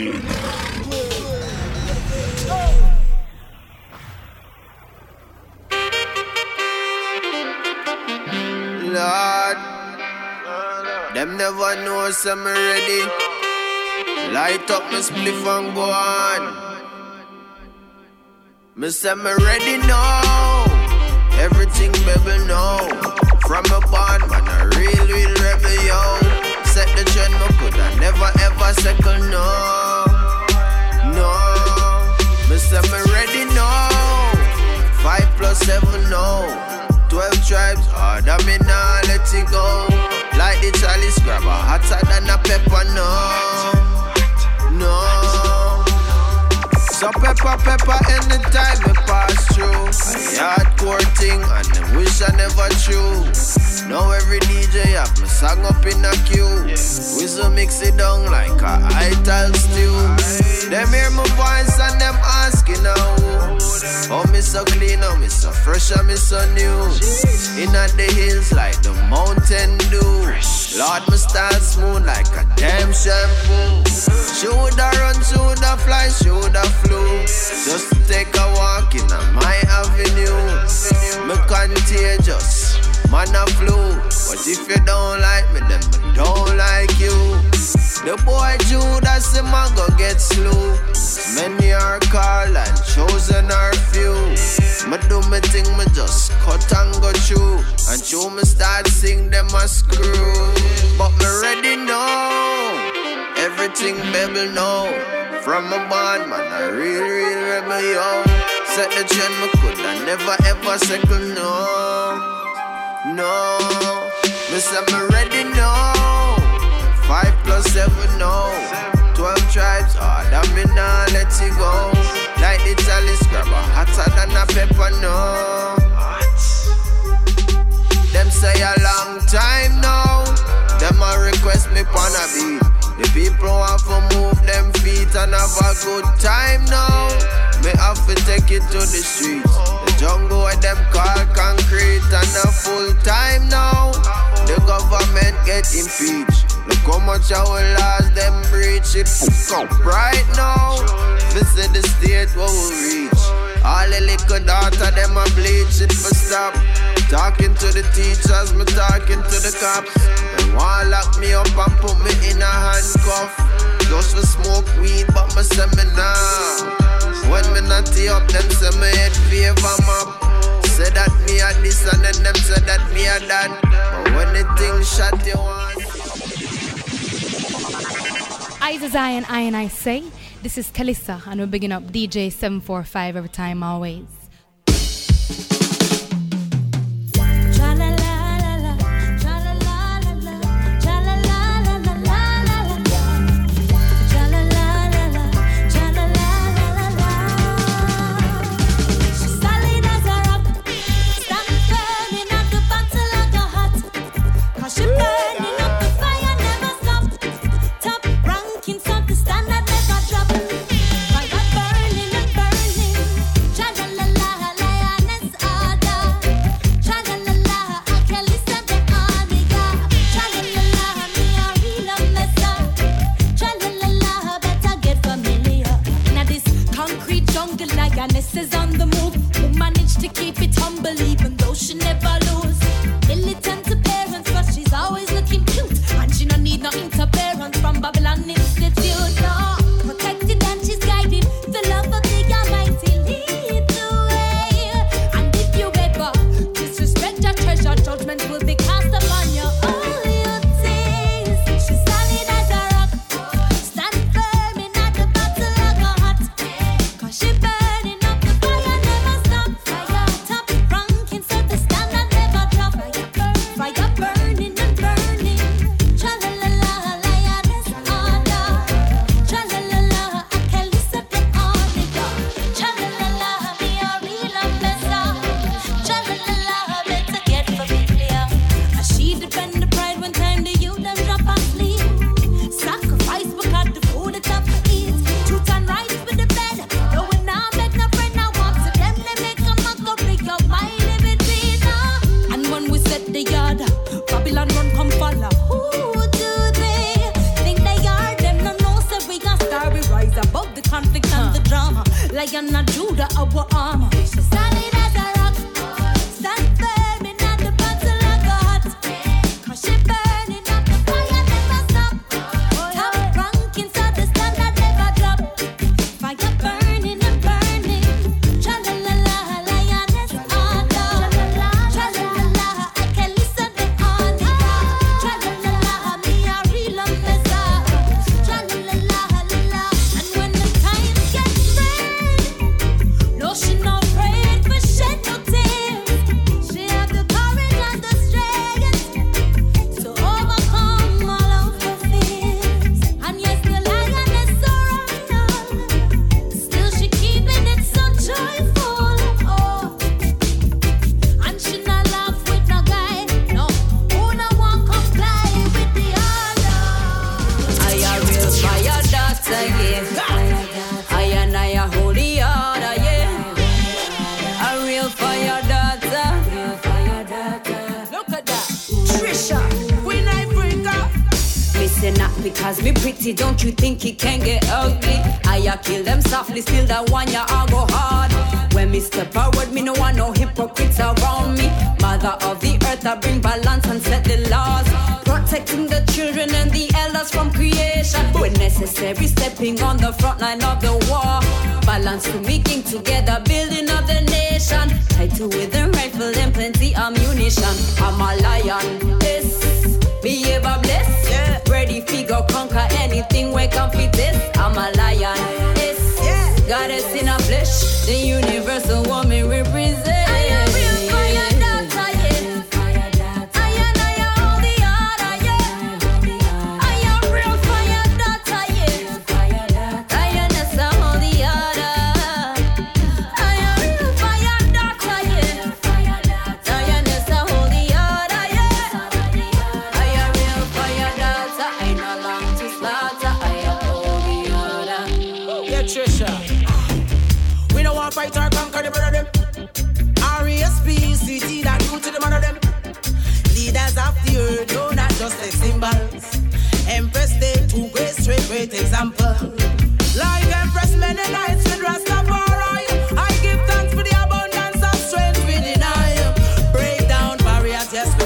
Lord, them never know some ready. Light up my spliff and go on. Me say me ready now. Everything baby know. From a bond, man, a real, real rebel, yo. Set the trend, me coulda never ever second. No. Me ready now. Five plus seven, now. Twelve tribes, oh, harder me nah let it go. Like the chalice grabber, hotter than a pepper, no. No. So pepper, pepper anytime me pass through. A hardcore thing and them wish I never true. Now every DJ have me song up in a queue. Whistle mix it down like a ital stew. Them hear my voice and them asking now. Oh, me so clean, oh, me so fresh, oh, me so new. In the hills like the mountain dew. Lord, me style smooth like a damn shampoo. Shoulda run, shoulda fly, shoulda flew. Just take a walk in my avenue. Me contagious, man a flu. But if you don't like me, then I don't like you. The boy Judas, him a go get slew. Many are called and chosen are few. Me do me thing, me just cut and go through. And through me start sing them a screw. But me ready now. Everything baby know. From a band, man, a real, real rebel, yo. Set the trend, me coulda never ever second, no. No. Me say me ready now. Five plus seven, no. Twelve tribes, oh, that me nah let it go. Like the chalice grabber, hotter than a pepper, no. Them say a long time now. Them a request me pon a beat. The people want to move them feet and have a good time now. Me have to take it to the streets. The jungle where them call concrete and a full time now. The government get impeached. Look how much our laws them breach it. Fuck up right now. Visit the state where we reach. All the little daughter them a bleach it for stop. Talking to the teachers, me talking to the cops. They want lock me up and put me in a handcuff. Just for smoke weed, but me say me nah. When me not tee up, them say me head favor map. Say that me a this and then them say that me a that. But when the thing shot, you want. Isa Zion, I and I say, this is Kalissa, and we're bigging up DJ 745 every time, always. Jungle lioness is on the move. Who managed to keep it humble even though she never lose.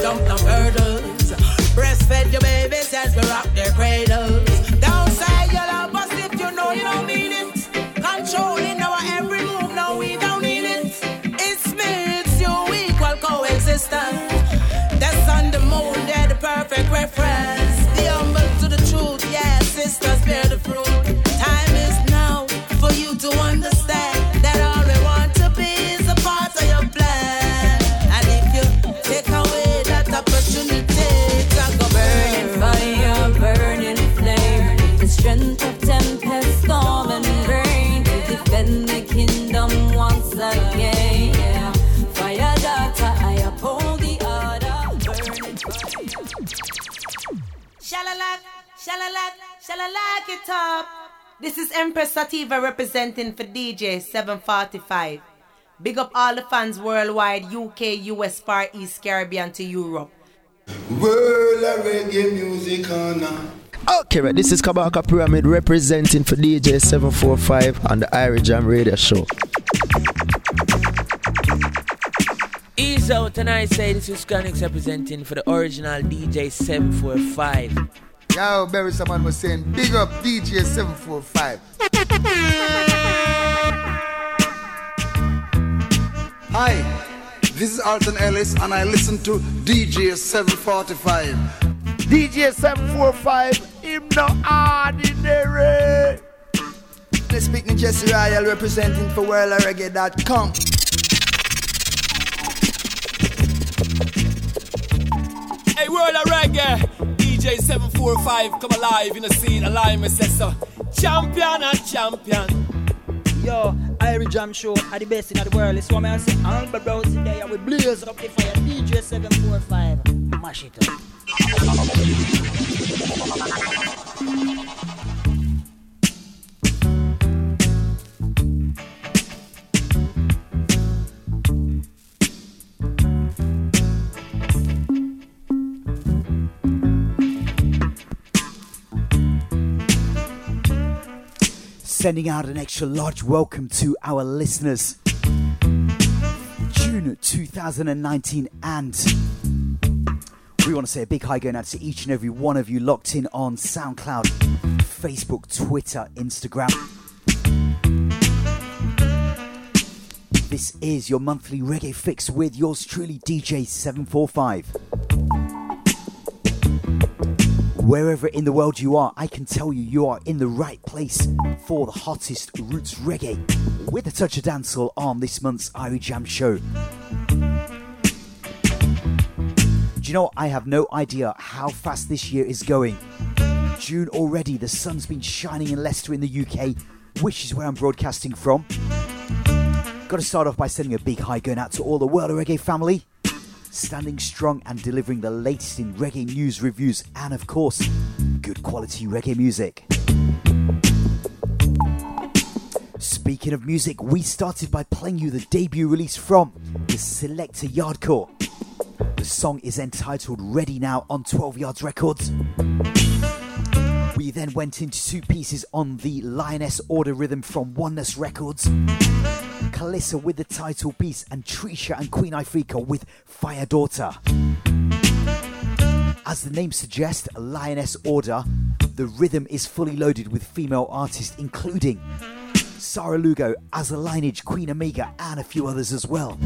jump the hurdles. Breastfed your babies as we rock their cradles. Up, This is Hempress Sativa representing for DJ 745. Big up all the fans worldwide, UK, US, Far East, Caribbean to Europe. World of reggae music on. Okay, right, this is Kabaka Pyramid representing for DJ 745 on the Irie Jam Radio Show. Ease out, and I say this is Connex representing for the original DJ 745. Yo, Barry, someone was saying, big up DJ 745. Hi, this is Alton Ellis, and I listen to DJ 745. DJ 745, him no ordinary. Let's speak Jesse Royal representing for WorldAReggae.com. Hey, World of Reggae! J745 come alive in the scene, alive, my sister. Champion and champion. Yo, Irie Jam Show are the best in the world. It's what I say. Albert Brown today, and we blaze up the fire. DJ 745, mash it up. Sending out an extra large welcome to our listeners. June 2019 and we want to say a big hi going out to each and every one of you locked in on SoundCloud, Facebook, Twitter, Instagram. This is your monthly reggae fix with yours truly, DJ 745. Wherever in the world you are, I can tell you you are in the right place for the hottest roots reggae with a touch of dancehall on this month's Irie Jam show. Do you know, I have no idea how fast this year is going. June already, the sun's been shining in Leicester in the UK, which is where I'm broadcasting from. Got to start off by sending a big hi going out to all the World of Reggae family. Standing strong and delivering the latest in reggae news, reviews, and of course, good quality reggae music. Speaking of music, we started by playing you the debut release from the Selector Yaadcore. The song is entitled Ready Now on 12 Yards Records. We then went into two pieces on the Lioness Order rhythm from Oneness Records. Kalissa with the title piece, and Trisha and Queen Ifrica with Fire Daughter. As the name suggests, Lioness Order, the rhythm is fully loaded with female artists, including Sara Lugo, Aza Lineage, Queen Omega, and a few others as well.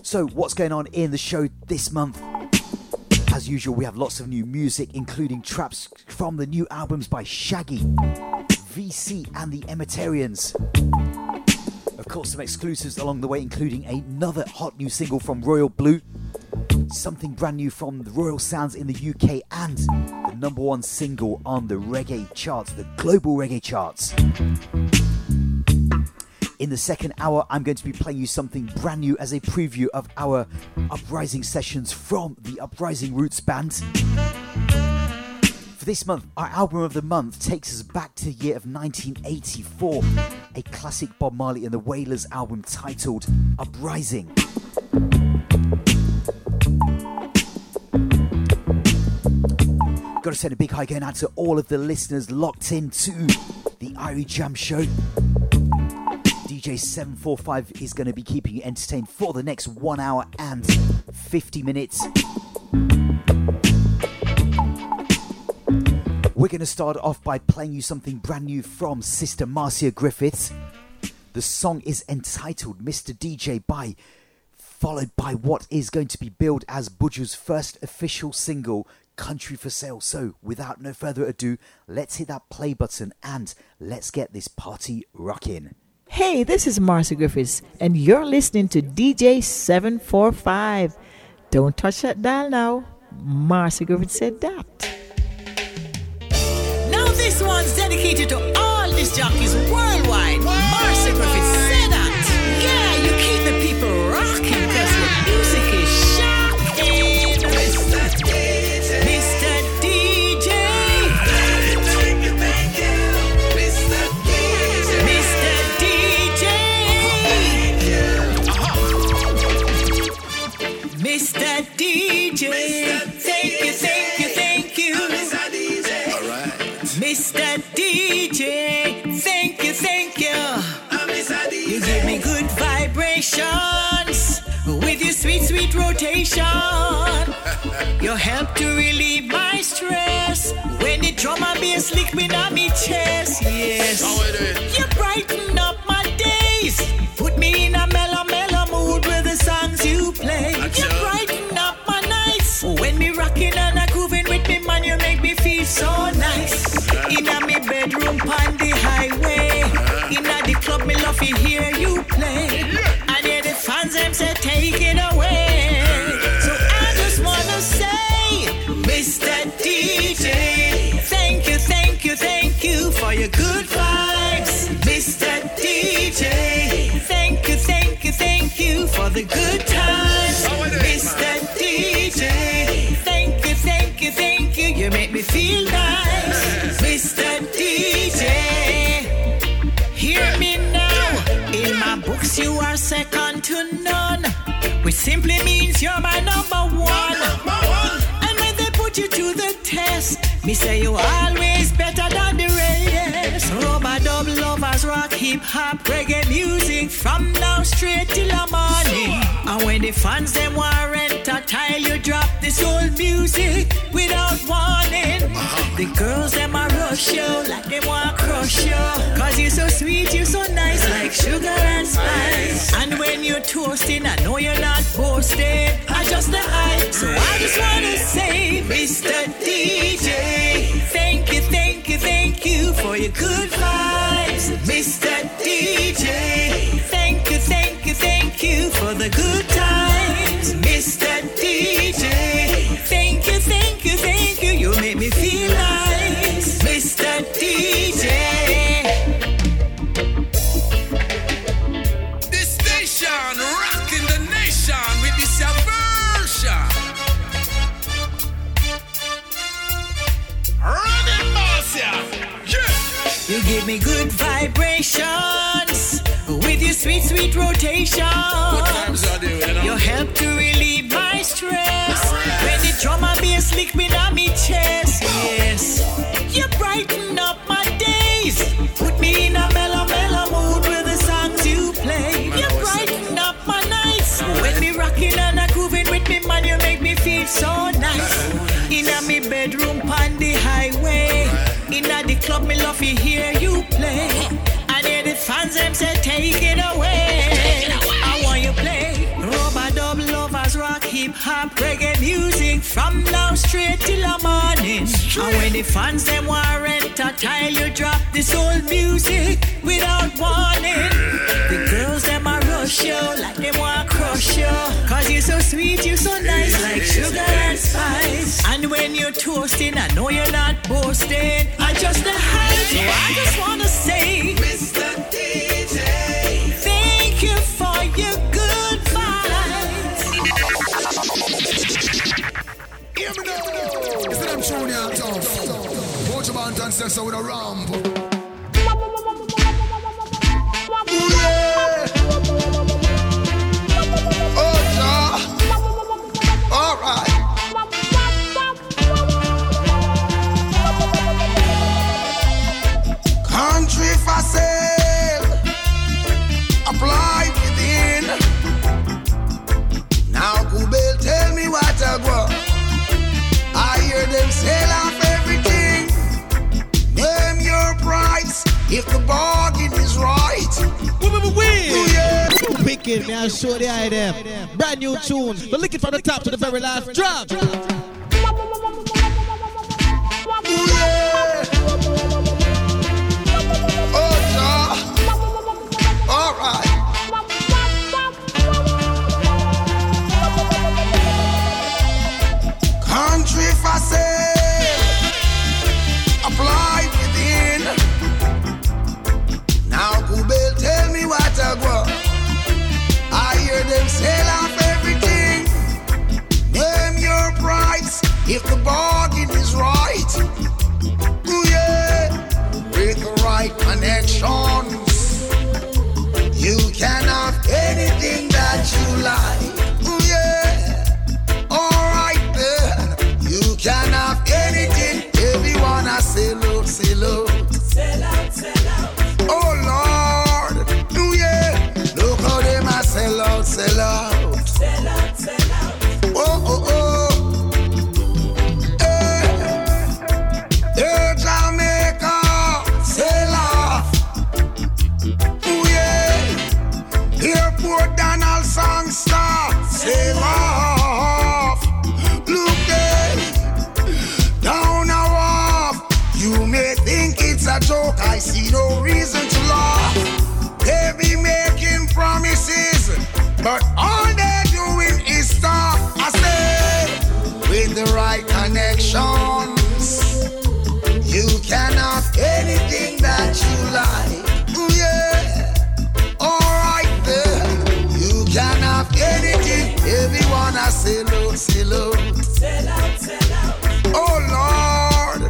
So, what's going on in the show this month? As usual, we have lots of new music, including traps from the new albums by Shaggy, VC, and the Emeterians. Of course, some exclusives along the way, including another hot new single from Royal Blu, something brand new from the Royal Sounds in the UK, and the number one single on the reggae charts, the global reggae charts. In the second hour, I'm going to be playing you something brand new as a preview of our Uprising sessions from the Uprising Roots Band. For this month, our album of the month takes us back to the year of 1984, a classic Bob Marley and the Wailers album titled Uprising. Got to send a big hi going out to all of the listeners locked into the Irie Jam Show. DJ 745 is going to be keeping you entertained for the next one hour and 50 minutes. We're going to start off by playing you something brand new from Sister Marcia Griffiths. The song is entitled Mr. DJ by, followed by what is going to be billed as Buju's first official single, Country for Sale. So, without no further ado, let's hit that play button and let's get this party rocking. Hey, this is Marcia Griffiths, and you're listening to DJ 745. Don't touch that dial now. Marcia Griffiths said that. Now this one's dedicated to all these jockeys worldwide. Sweet rotation. You help to relieve my stress when the drum and bass lick me on me chest. Yes, you brighten up simply means you're my number one. And when they put you to the test, me say you always better than the rest. lovers rock, hip hop, reggae music from now straight till the morning. And when the fans them warrant a tile, you drop this old music without warning. Uh-huh. The girls them a you like they want crush you. Cause you so sweet, you're so nice like sugar and spice. And when you're toasting, I know you're not boasting. I just the hype. So I just wanna say, Mr. DJ, thank you, thank you, thank you for your good vibes. Sweet, rotation. What times are they, you help to relieve my stress. When the drum and bass lick me down me chest. Yes, you brighten up my days. Put me in a mellow, mellow mood with the songs you play. You brighten up my nights. When me rocking and a grooving with me, man, you make me feel so nice. In a me bedroom on the highway. In a the club, me love to hear you play. And when the fans them warrant a tile, you drop this old music without warning. The girls them a rush you like they want crush you. Cause you're so sweet, you're so nice like sugar and spice. And when you're toasting, I know you're not boasting. I just the hype. So I just wanna say, Mr. Watch your band and sex with a ramp. Oh, Wicked, I show the item. Brand new tune. But lick it from the top to the very last drop. All right. Country for. You can have anything that you like. Sell out, sell out. Oh Lord.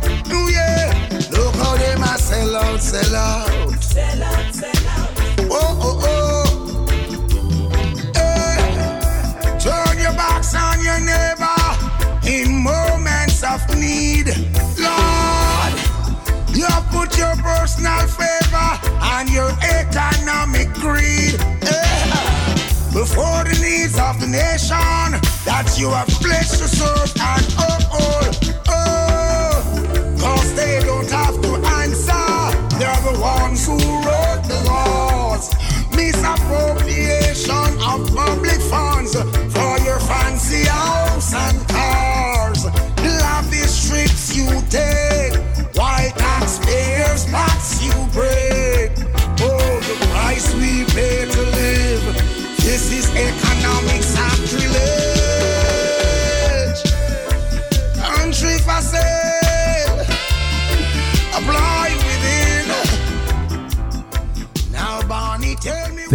Look how sell out, sell out. Sell out, sell out. Oh oh oh. Turn your backs on your neighbor in moments of need. Lord, you put your personal favor and your economic greed. Before the needs of the nation, you have flesh to serve and.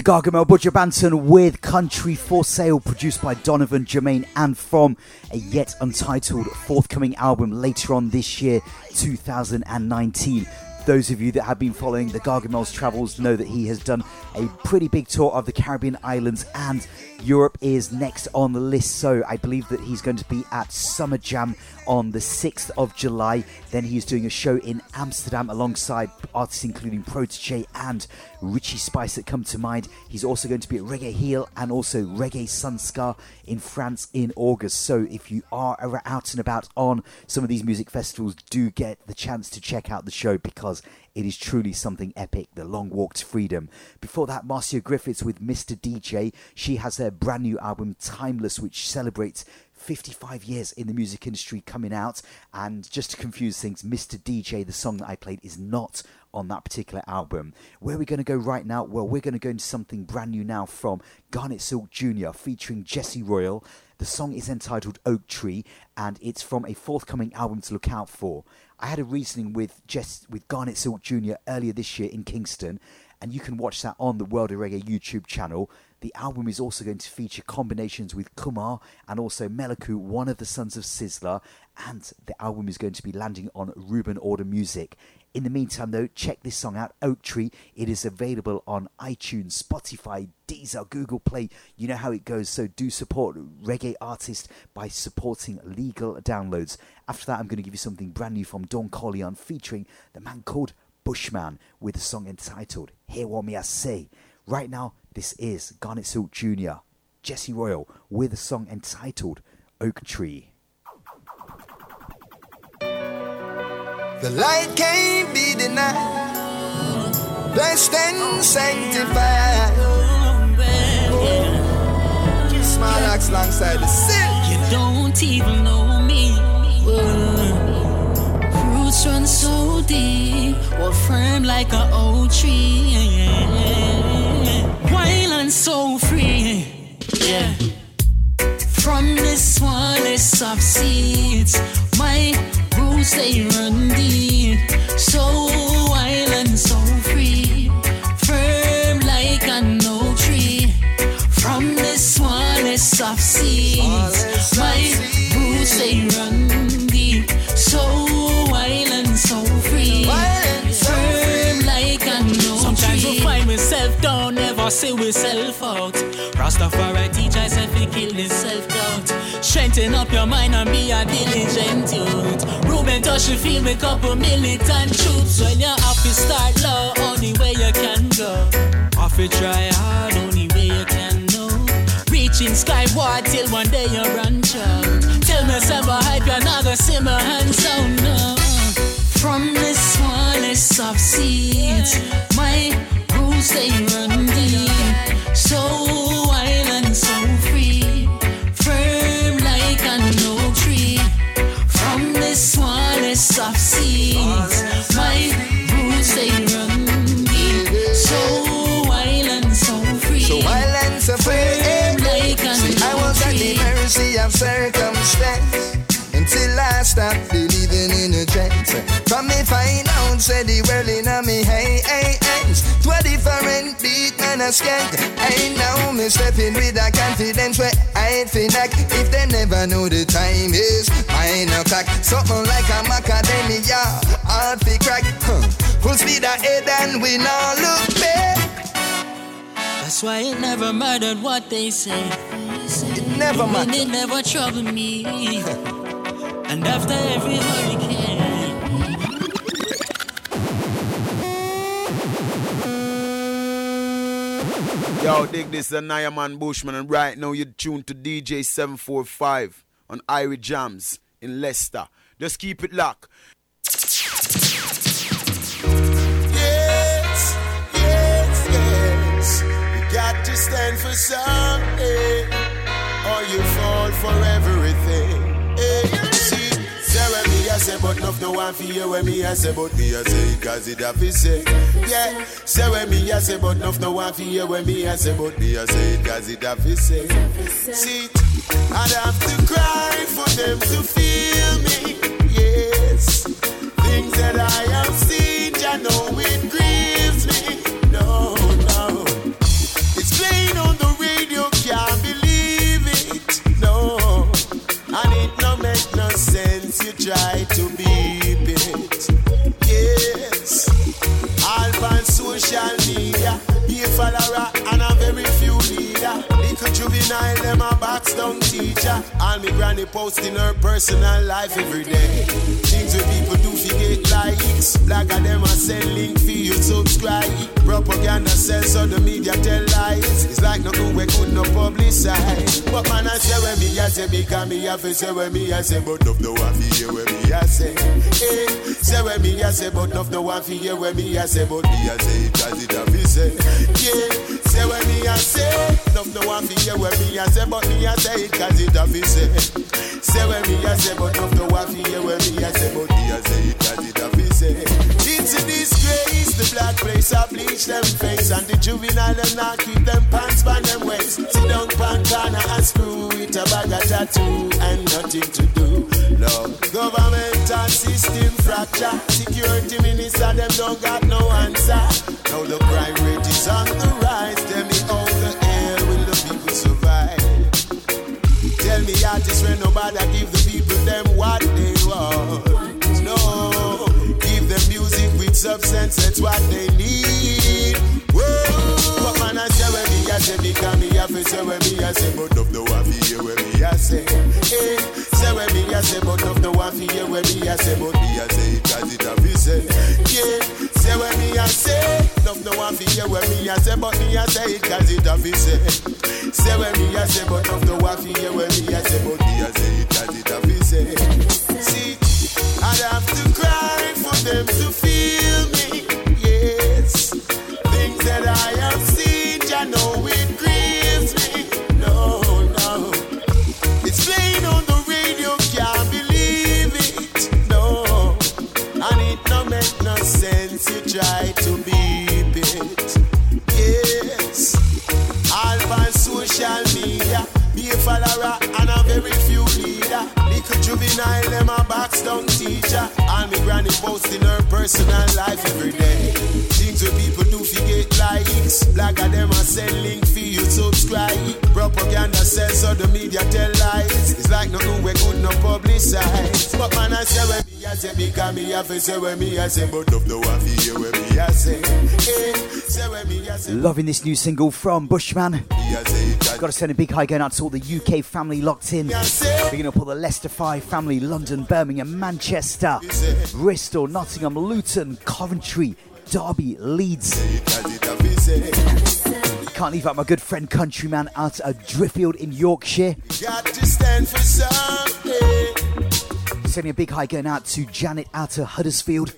Gargamel Buju Banton with Country for Sale, produced by Donovan Germain, and from a yet untitled forthcoming album later on this year, 2019. Those of you that have been following the Gargamel's travels know that he has done a pretty big tour of the Caribbean islands and Europe is next on the list. So I believe that he's going to be at Summer Jam on the 6th of July. Then he's doing a show in Amsterdam alongside artists including Protoje and Richie Spice that come to mind. He's also going to be at Reggae Geel and also Reggae Sun Ska in France in August. So if you are out and about on some of these music festivals, do get the chance to check out the show because it is truly something epic. The Long Walk to Freedom. Before that, Marcia Griffiths with Mr. DJ. She has her brand new album Timeless, which celebrates 55 years in the music industry coming out. And just to confuse things, Mr. DJ, the song that I played, is not on that particular album. Where are we going to go right now? Well, we're going to go into something brand new now from Garnett Silk Jr. featuring Jesse Royal. The song is entitled Oak Tree and it's from a forthcoming album to look out for. I had a reasoning with Jess with Garnett Silk Jr. earlier this year in Kingston, and you can watch that on the World of Reggae YouTube channel. The album is also going to feature combinations with Kumar and also Melaku, one of the sons of Sizzla, and the album is going to be landing on Ruben Order Music. In the meantime, though, check this song out, Oak Tree. It is available on iTunes, Spotify, Deezer, Google Play. You know how it goes, so do support reggae artists by supporting legal downloads. After that, I'm going to give you something brand new from Don Corleon featuring the man called Bushman with a song entitled Hear What Me I Say. Right now, this is Garnett Silk Jr., Jesse Royal with a song entitled Oak Tree. The light can't be denied. Blessed and sanctified. Oh. Small axe alongside the silk. You don't even know me. Roots run so deep, or firm like an old tree. Wild and so free. Yeah. From the smallest of seeds, my roots they run deep. So wild and so free, firm like an oak tree. From the smallest of seeds, my roots they run never see myself out. Rastafari teach if we kill this self doubt. Strengthen up your mind and be a diligent youth. Ruben touch you feel make couple militant troops. When you have to start low, only way you can go. Have to try hard, only way you can know. Reaching skyward till one day you run out. Tell me some hype, you're not gonna see my hands down no. From the smallest of seeds, my roots they run deep. So wild and so free, firm like an oak tree. From the smallest of seeds, my roots they run deep. So wild and so free, So wild and so free. firm like an See, I was at the oak tree. mercy of circumstance until I stopped believing in a chance. From me find out, say the world in a me a skank. I now me stepping with a confidence where I ain't fin knock. If they never know the time is nine o'clock, something like a macadamia, hard fi crack. Huh. Full speed ahead and we now look back. That's why it never mattered what they say. It never mattered. It never troubled me. and after every hurricane. Yo, dig this, the Niaman Bushman, and right now you're tuned to DJ 745 on Irie Jamms in Leicester. Just keep it locked. Yes, yes, yes. You got to stand for something, or you fall for I say, but enough no one for you when me I say, but me I say, cause it have to say. Yeah, say when me I say, but enough no one for you when me I say, but me I say, cause it have to say. See, I'd have to cry for them to feel me. Yes, things that I have seen, I know it try to beep it. Yes, all on social media, be a follower and a very few leader. Little juvenile, them a box down teacher. All me granny posting her personal life every day. Things where people do forget likes. Of them a send link for you subscribe. Propaganda sells so the media tell lies. It's like nothing we could no publicize. But man I say when me I say because me have say when me I say but enough no one for hear when me I say. Hey, say when me I say but enough no one for hear when me I say but me I say it cause it have say. Yeah, say when me I say enough no one for hear when me I say but me I say it cause it have say. Say when me I say but enough no one for hear when me I say but me I say it the black place I bleach them face. And the juvenile them not keep them pants by them waist. Sit down pan corner and screw it a bag of tattoo. And nothing to do, no Governmental system fracture. Security minister them don't got no answer. Now the crime rate is on the rise. Tell me how the hell will the people survive? Tell me artists when nobody give the people them what substance, that's what they need. Whoa, what man I say when me I say because me to say when me I say but of the for hear when me I say. Hey, say when me I say but of the for hear when me I say but me I say it cause it have to say. Yeah, say when me I say of the for hear when me I say but me I say it cause it have to say. Say when me I say but of the for hear when me I say but juvenile, them a box down teacher. And me granny posting her personal life every day. Things where people do likes. Black of them a send link for you subscribe. Propaganda sells so the media tell lies. It's like nothing we could no publicize. But man I say when me I say me have to say when me I say but of the one for you when me I say. Hey, say when me I say. Loving this new single from Bushman. Me I say it cause Got to send a big hi going out to all the UK family locked in. Picking up all the Leicester Five family, London, Birmingham, Manchester, Bristol, Nottingham, Luton, Coventry, Derby, Leeds. Can't leave out my good friend Countryman out at Driffield in Yorkshire. Sending a big hi going out to Janet out of Huddersfield.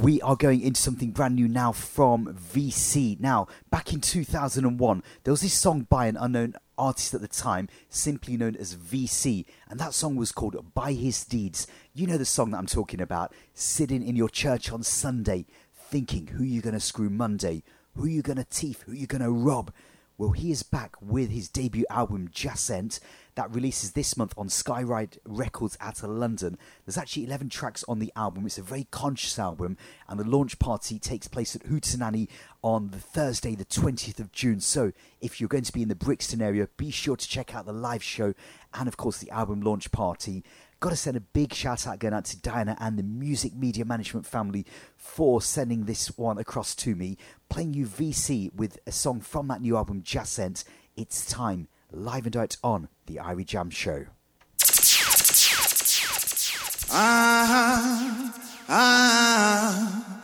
We are going into something brand new now from VC. Now, back in 2001, there was this song by an unknown artist at the time, simply known as VC, and that song was called By His Deeds. You know the song that I'm talking about. Sitting in your church on Sunday, thinking who you're going to screw Monday, who you're going to thief, who you're going to rob. Well, he is back with his debut album, Jacent, that releases this month on Skyride Records out of London. There's actually 11 tracks on the album. It's a very conscious album, and the launch party takes place at Hootenanny on the Thursday, the 20th of June. So, if you're going to be in the Brixton area, be sure to check out the live show and, of course, the album launch party. Got to send a big shout out going out to Diana and the Music Media Management family for sending this one across to me. Playing you VC with a song from that new album, Jacent. It's time. Live and direct on the Irie Jam Show. Ah, ah,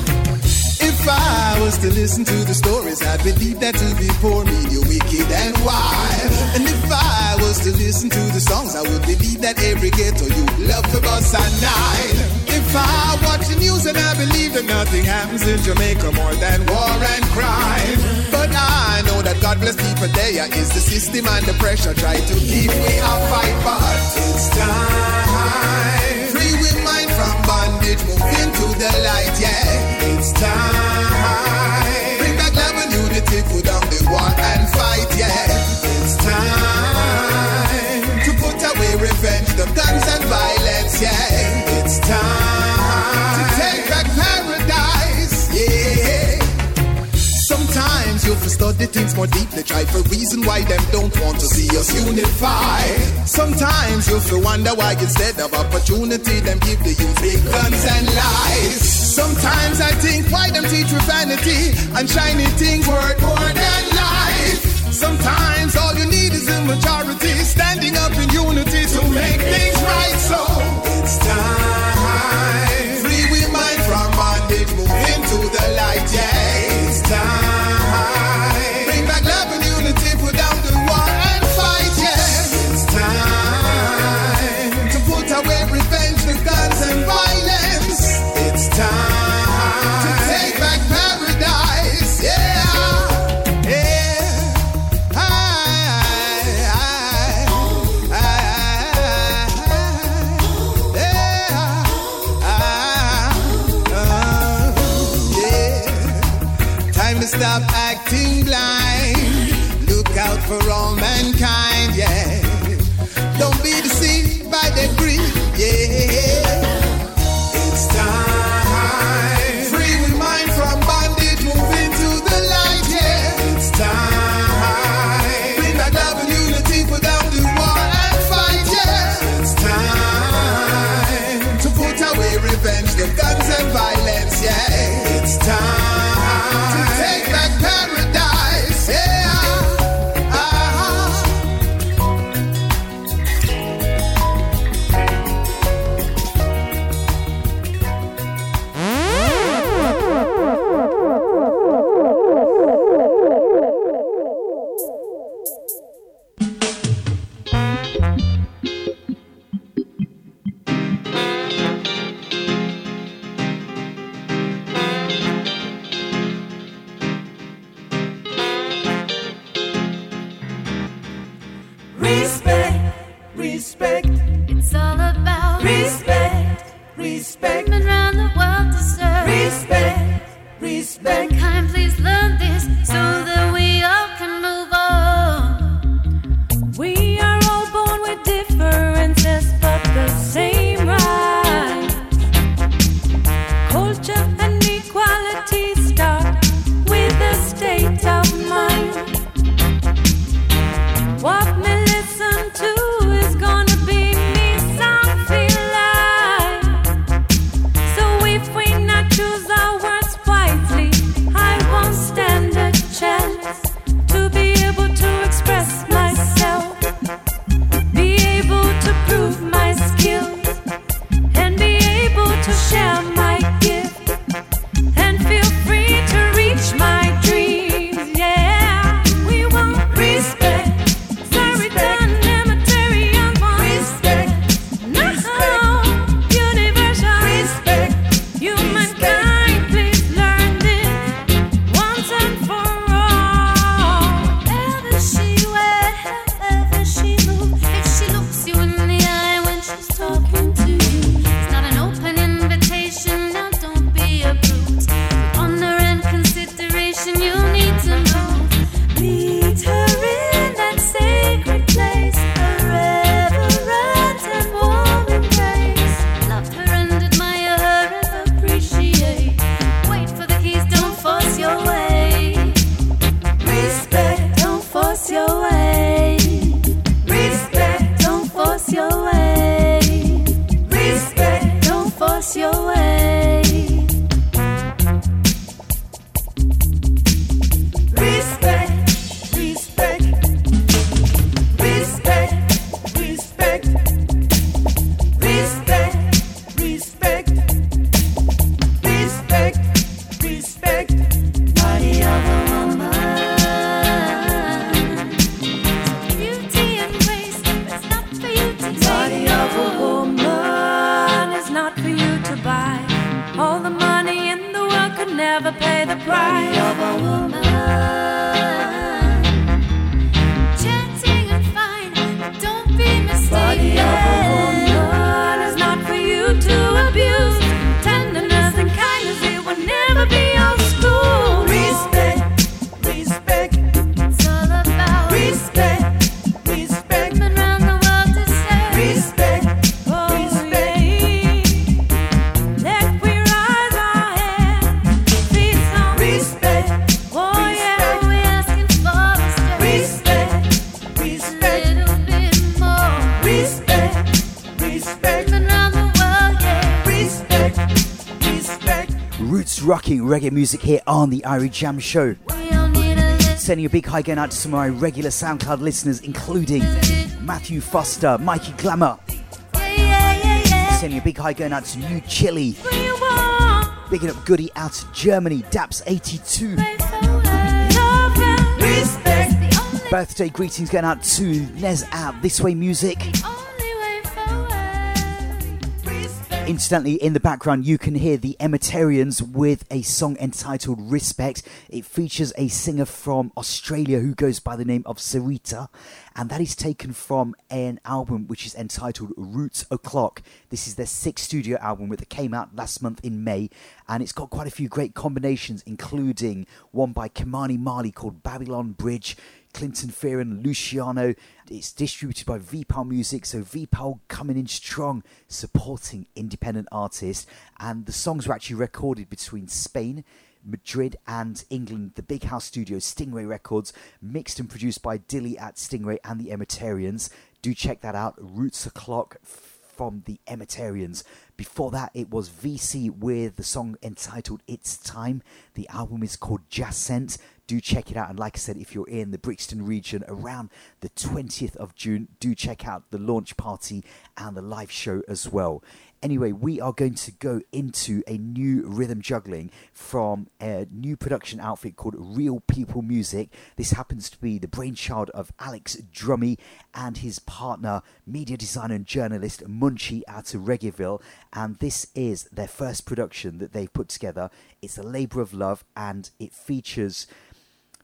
if I was to listen to the stories, I'd believe that to be poor you're wicked and wild. And if I was to listen to the songs, I would believe that every ghetto you love for bus and nine. If I watch the news and I believe that nothing happens in Jamaica more than war and crime. But I know that God bless people there is the system and the pressure try to keep we a fight, but it's time. Free we mind from bondage, move into the light, yeah. It's time. Bring back love and unity, put down the war and fight, yeah. It's time you'll things more deeply, try for reason why them don't want to see us unify. Sometimes you'll feel wonder why instead of opportunity, them give the youth big guns and lies. Sometimes I think why them teach with vanity and shiny things worth more than life. Sometimes all you need is a majority standing up in unity to make things right. So it's time. Look reggae music here on the Irie Jamms Show. Sending a big hi going out to some of my regular SoundCloud listeners, including Matthew Foster, Mikey Glamour. Sending a big hi going out to New Chili. Bigging up Goody out to Germany, Daps82. Birthday greetings going out to Nez out This Way Music. Incidentally, in the background, you can hear the Emeterians with a song entitled Respect. It features a singer from Australia who goes by the name of Sarita, and that is taken from an album which is entitled Roots O'Clock. This is their sixth studio album that came out last month in May, and it's got quite a few great combinations, including one by Ky-Mani Marley called Babylon Bridge. Clinton Fearon, Luciano. It's distributed by VPAL Music, so VPAL coming in strong, supporting independent artists. And the songs were actually recorded between Spain, Madrid, and England. The Big House Studio, Stingray Records, mixed and produced by Dilly at Stingray and the Emeterians. Do check that out. Roots O'Clock from the Emeterians. Before that, it was VC with the song entitled It's Time. The album is called Jaccent. Do check it out. And like I said, if you're in the Brixton region around the 20th of June, do check out the launch party and the live show as well. Anyway, we are going to go into a new rhythm juggling from a new production outfit called Real People Music. This happens to be the brainchild of Alex Drummy and his partner, media designer and journalist Munchie out of. And this is their first production that they've put together. It's a labour of love and it features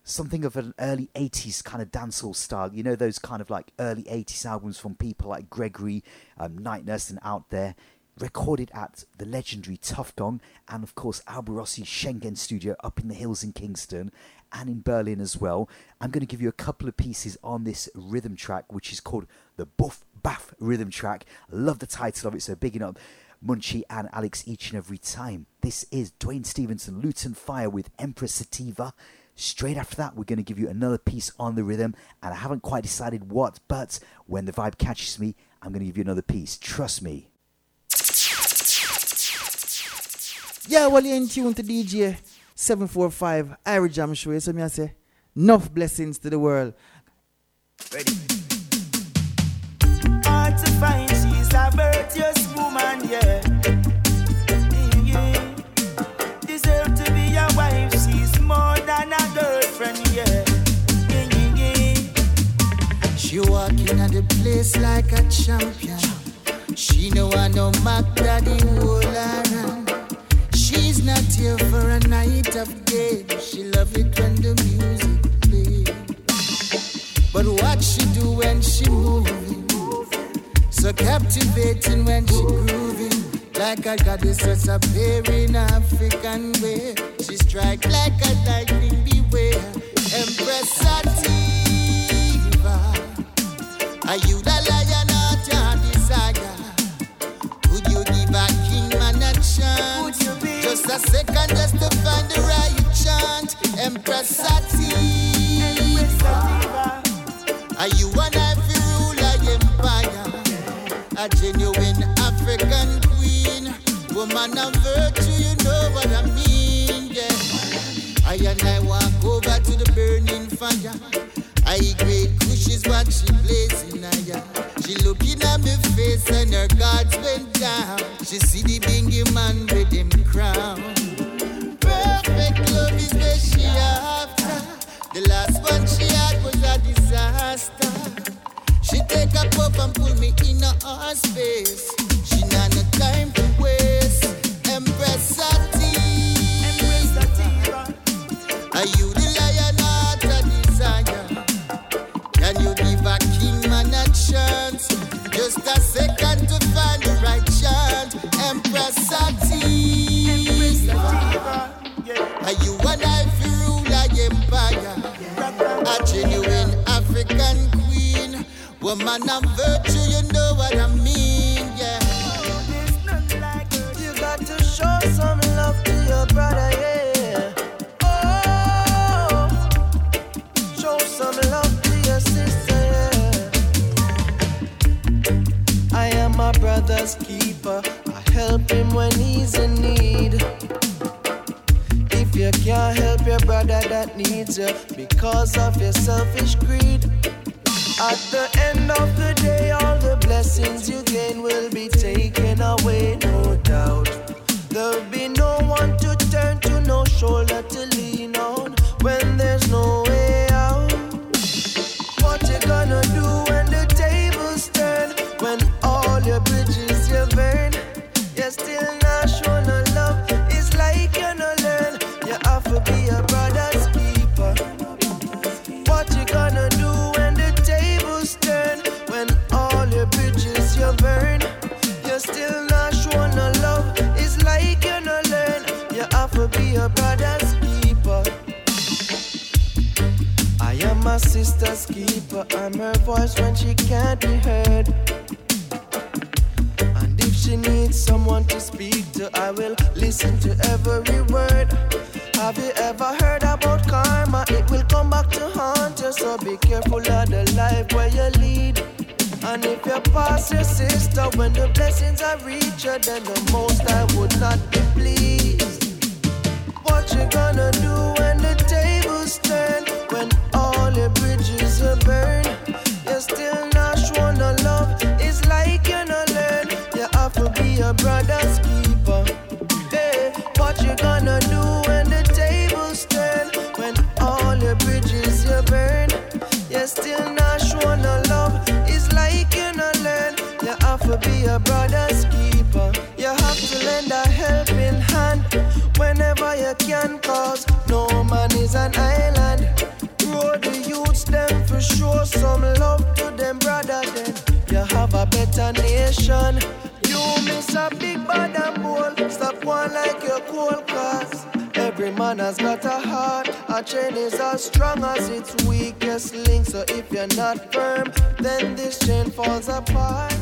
something of an early 80s kind of dancehall style. You know, those kind of like early 80s albums from people like Gregory, um, Night Nurse, and Out There. Recorded at the legendary Tuff Gong and, of course, Alba Rossi Schengen studio up in the hills in Kingston and in Berlin as well. I'm going to give you a couple of pieces on this rhythm track, which is called the Buff Baff rhythm track. Love the title of it, so bigging up Munchie and Alex each and every time. This is Duane Stephenson, Lutan Fyah with Hempress Sativa. Straight after that, we're going to give you another piece on the rhythm, and I haven't quite decided what, but when the vibe catches me, I'm going to give you another piece. Trust me. Yeah, well, you're in tune to DJ 745 Irie Jamms Show. See me I say? Enough blessings to the world. Hard to find, she's a virtuous woman. Yeah. She walking at the place like a champion. She know I know Mac Daddy her hand. She's not here for a night of game. She love it when the music play. But what she do when she moving? So captivating when she grooving. Like a goddess that's appearing African way. She strike like a lightning beware. Empress Sativa. Are you the lion or your desire? Could you give a king man a chance? Just a second just to find the right chant. Empress Sativa. Are you an every ruler empire? A genuine African queen. Woman of virtue, you know what I mean, yeah. I and I walk over to the burning fire. I great kush is what she blazing higher. She looking at me face and her guards went down. She see the bingy man with him crown. Perfect love is where she after. The last one she had was a disaster. She take a puff and pull me in her space. She not no time to waste. Empress Sati. Are you the lion Just a second to find the right chant. Empress. Are you an ivory ruler empire? A genuine African queen. Woman of virtue, you know what I mean, yeah. You got to show some love to your brother, yeah. Keeper. I help him when he's in need. If you can't help your brother that needs you because of your selfish greed. At the end of the day, all the blessings you gain will be taken away, no doubt. There'll be no one to turn to, no shoulder to lean on when there's no all your bridges you burn? You're still love. It's like you learn. You have to be a brother's keeper. What you gonna do when the tables turn? When all your bridges you burn? You're still love. It's like you learn. You have to be a brother's keeper. I am my sister's keeper. I'm her voice when she can't be heard. She needs someone to speak to, I will listen to every word. Have you ever heard about karma? It will come back to haunt you. So be careful of the life where you lead. And if you pass your sister when the blessings are you, then the most I would not be pleased. What you gonna do when can, cause no man is an island. Grow the youths them for sure some love to them, brother. Then you have a better nation. You miss a big bad and bold. Stop one like your cold cause Every man has got a heart. A chain is as strong as its weakest link. So if you're not firm, then this chain falls apart.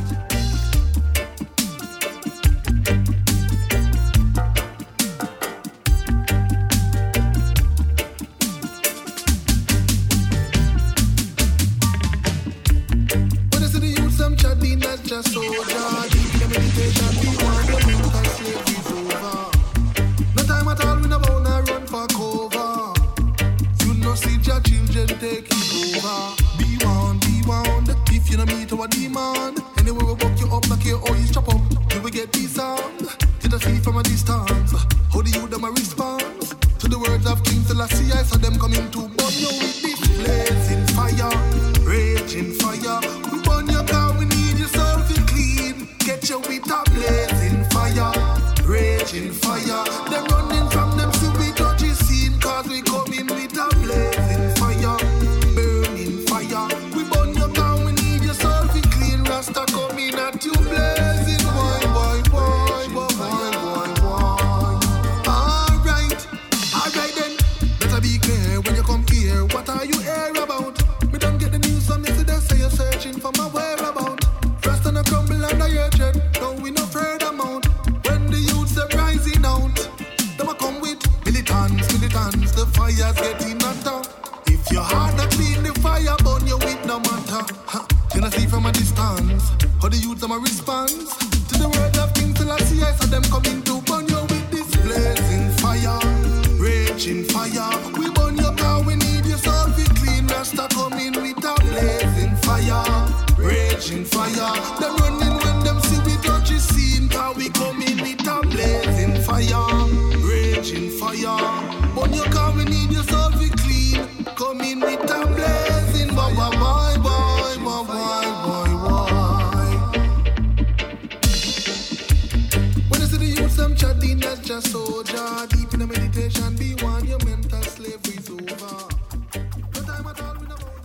The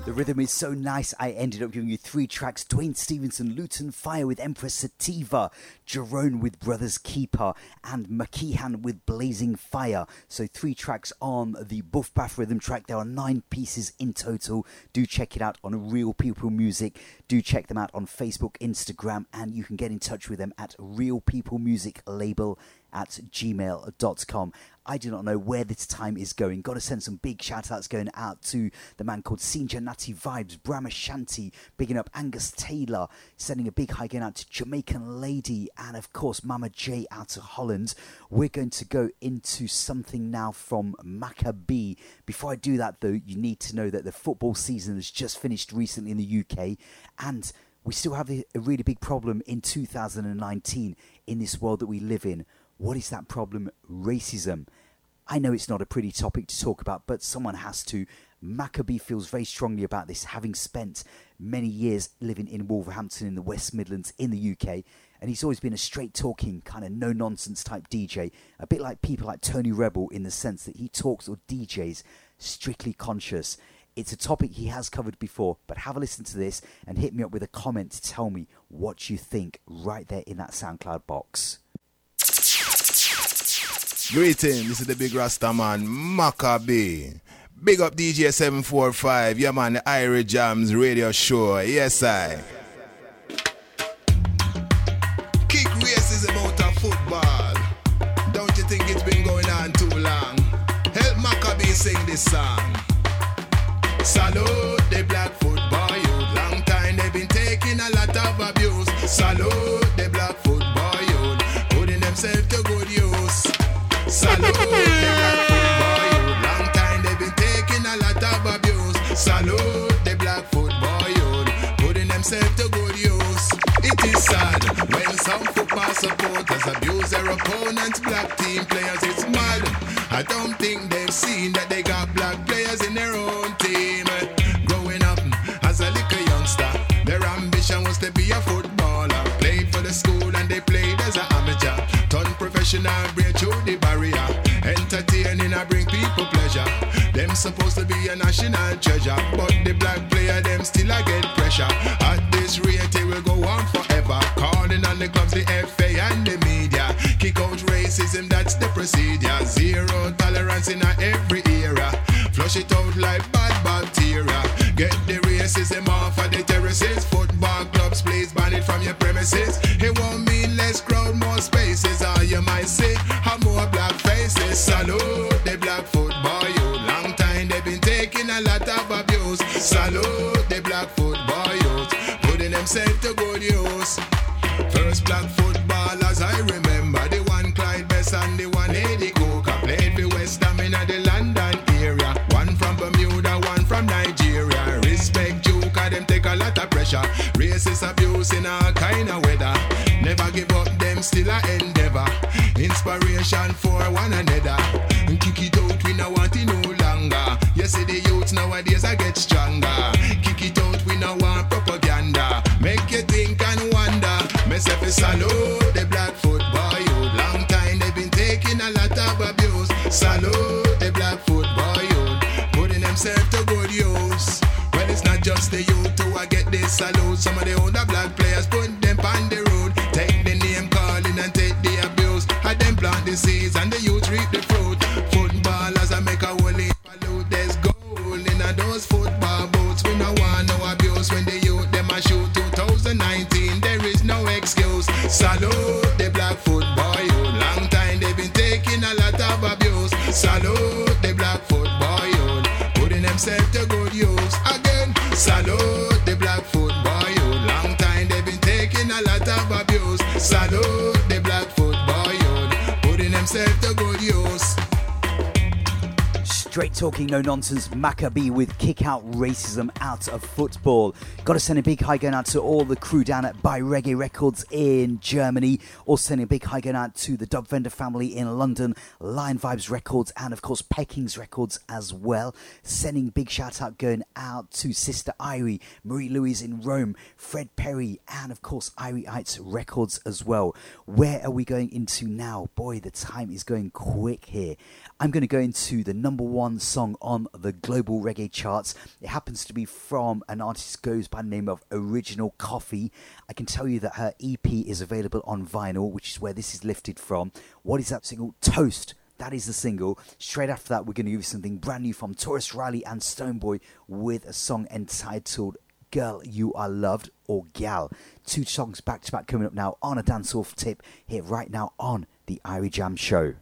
The rhythm is so nice, I ended up giving you three tracks Duane Stephenson, Lutan Fyah with Hempress Sativa, Jerone with Brothers Keeper, and Mackeehan with Blazing Fire. So, three tracks on the Buff Baff rhythm track. There are nine pieces in total. Do check it out on Real People Music. Do check them out on Facebook, Instagram, and you can get in touch with them at Real People Music Label at gmail.com. I do not know where this time is going. Got to send some big shout outs going out to the man called Sinja Natty Vibes, Brahma Shanti, bigging up Angus Taylor, sending a big hi going out to Jamaican Lady, and of course Mama J out of Holland. We're going to go into something now from Macka B. Before I do that, though, you need to know that the football season has just finished recently in the UK, and we still have a, a really big problem in 2019 in this world that we live in. What is that problem? Racism. I know it's not a pretty topic to talk about, but someone has to. Macka B feels very strongly about this, having spent many years living in Wolverhampton in the West Midlands in the UK. And he's always been a straight talking, kind of no nonsense type DJ, a bit like people like Tony Rebel in the sense that he talks or DJs strictly conscious. It's a topic he has covered before, but have a listen to this and hit me up with a comment to tell me what you think right there in that SoundCloud box. Greeting, this is the big Rasta man, Macka B. Big up DJ 745, yeah man, the Irie Jamms radio show, yes I. Kick racism out of football. Don't you think it's been going on too long? Help Macka B sing this song. Salute the black football youth. Long time they've been taking a lot of abuse. Salute Salute the black football youth. Long time they've been taking a lot of abuse. Salute the black football youth. Putting themselves to good use. It is sad when some football supporters abuse their opponents, black team players. It's mad. I don't think they've seen that they got black players in their own team. Growing up as a little youngster, their ambition was to be a footballer. Played for the school and they played as an amateur. Turn professional, break through the. People pleasure. Them supposed to be a national treasure, but the black player them still I get pressure. At this rate, it will go on forever. Calling on the clubs, the FA and the media. Kick out racism, that's the procedure. Zero tolerance in every era. Flush it out like bad bacteria. Get the racism off of the terraces. Football clubs, please ban it from your premises. It won't mean less crowd, more spaces. Or you might say, how more black faces. Salute Salute the black football youth. Putting themselves to good use. First black footballers I remember. The one Clyde Best and the one Ade Coker Played for West Ham in the London area. One from Bermuda, one from Nigeria. Respect you cause them take a lot of pressure. Racist abuse in all kind of weather. Never give up them still a endeavor. Inspiration for one another see the youths nowadays I get stronger. Kick it out we no want propaganda. Make you think and wonder. Myself is salute the black football youth. Long time they've been taking a lot of abuse. Salute the black football youth. Putting themselves to good use. Well it's not just the youth who I get this salute. Some of the older black players put them on the road. Take the name calling and take the abuse. I them plant the Salute the black football youth. Putting themselves to good use Again. Salute the black football youth. Long time they've been taking a lot of abuse. Salute the black football youth. Putting themselves to good use talking, no nonsense. Macka B with kick out racism out of football. Got to send a big high going out to all the crew down at Buy Reggae Records in Germany. Also sending a big high going out to the Dub Vendor family in London, Lion Vibes Records, and of course Peckings Records as well. Sending big shout out going out to Sister Irie, Marie Louise in Rome, Fred Perry, and of course Irie Ites Records as well. Where are we going into now? Boy, the time is going quick here. I'm going to go into the number one song on the global reggae charts. It happens to be from an artist goes by the name of Original Coffee. I can tell you that her EP is available on vinyl, which is where this is lifted from. What is that single? Toast. That is the single. Straight after that, we're going to give you something brand new from Tarrus Riley and Stoneboy with a song entitled Girl You Are Loved or Gal. Two songs back to back coming up now on a dance off tip here right now on the Irie Jamms Show.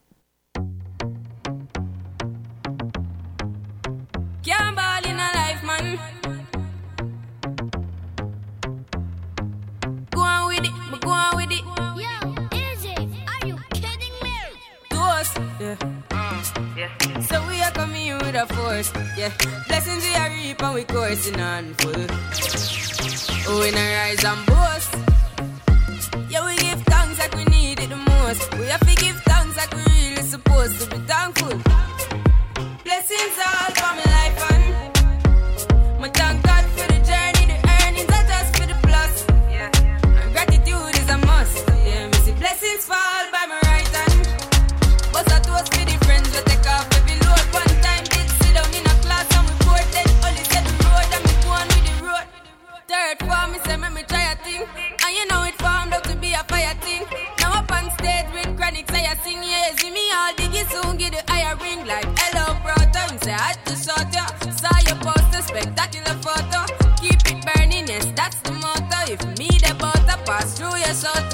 Go on with it. Yo, Izzy, are you kidding me? To us, yeah. yeah. So we are coming here with a force, yeah. Blessings we are reap and we coursing on full. Oh, we rise and boast. Yeah, we give thanks like we need it the most. We have to give thanks like we really supposed to be thankful. Blessings all soon get the higher ring like hello brother. Me say I to shot ya, saw your poster, spectacular photo. Keep it burning, yes that's the motto. If me the butter pass through your soul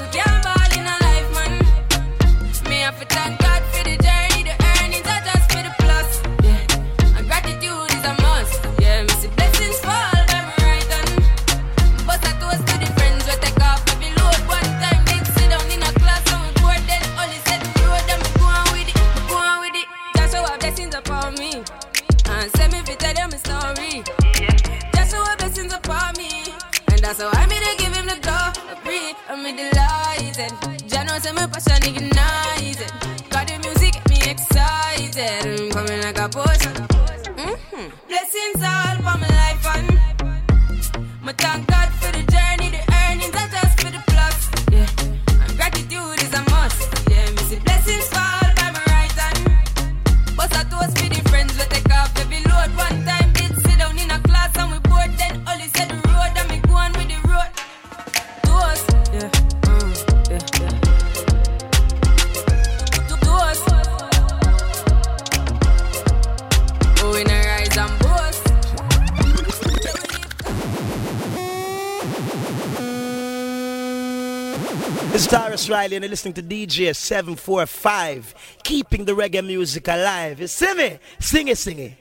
Riley and you're listening to DJ 745, keeping the reggae music alive. You see me? Sing it, sing it.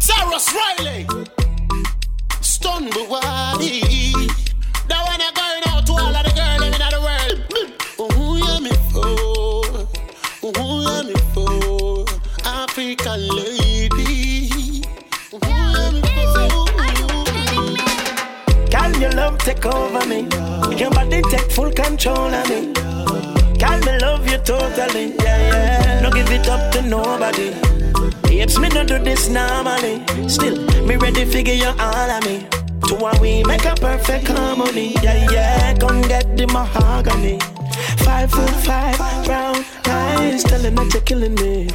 Cyrus Riley, Stun Buwadi. That one I going out to all of the girls in the world. Oh, yeah, me for. Oh, yeah, me for. African lady. Take over me? Your body take full control of me. Can me love you totally? Yeah, yeah. No give it up to nobody. Apes me no do this normally. Still, me ready figure you all of me. To one we make a perfect harmony. Yeah, yeah. Come get the mahogany. Five foot five, brown eyes, telling that you're killing me.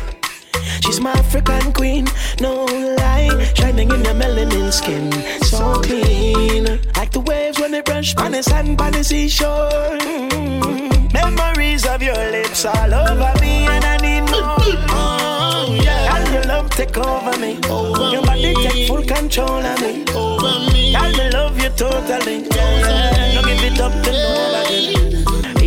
She's my African queen, no lie. Shining in your melanin skin, so clean. Like the waves when they brush on the sand by the seashore. Mm. Memories of your lips all over me, and I need more. Oh, yeah. And your love take over me. Over your body take full control of me. Over me. And I love you totally. Yeah, yeah. Give it up to nobody.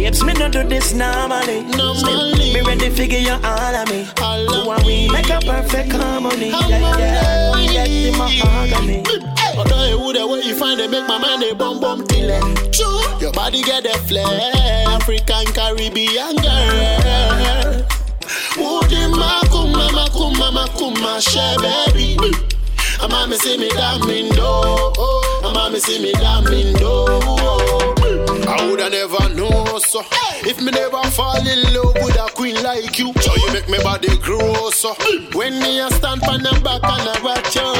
Apes me no do this normally. Still, me ready figure you all of me. Who are we? Make a perfect harmony. Yeah, yeah. We get the mahogany. Although you would where you find it, make my mind a bum bum till. True, your body get the flair, African Caribbean girl. Woody makuma makuma makuma baby. A mommy see me damn do, a mommy see me damn do. I woulda never know so. If me never fall in love with a queen like you, so you make me body grow so. When me a stand on the back and I watch you.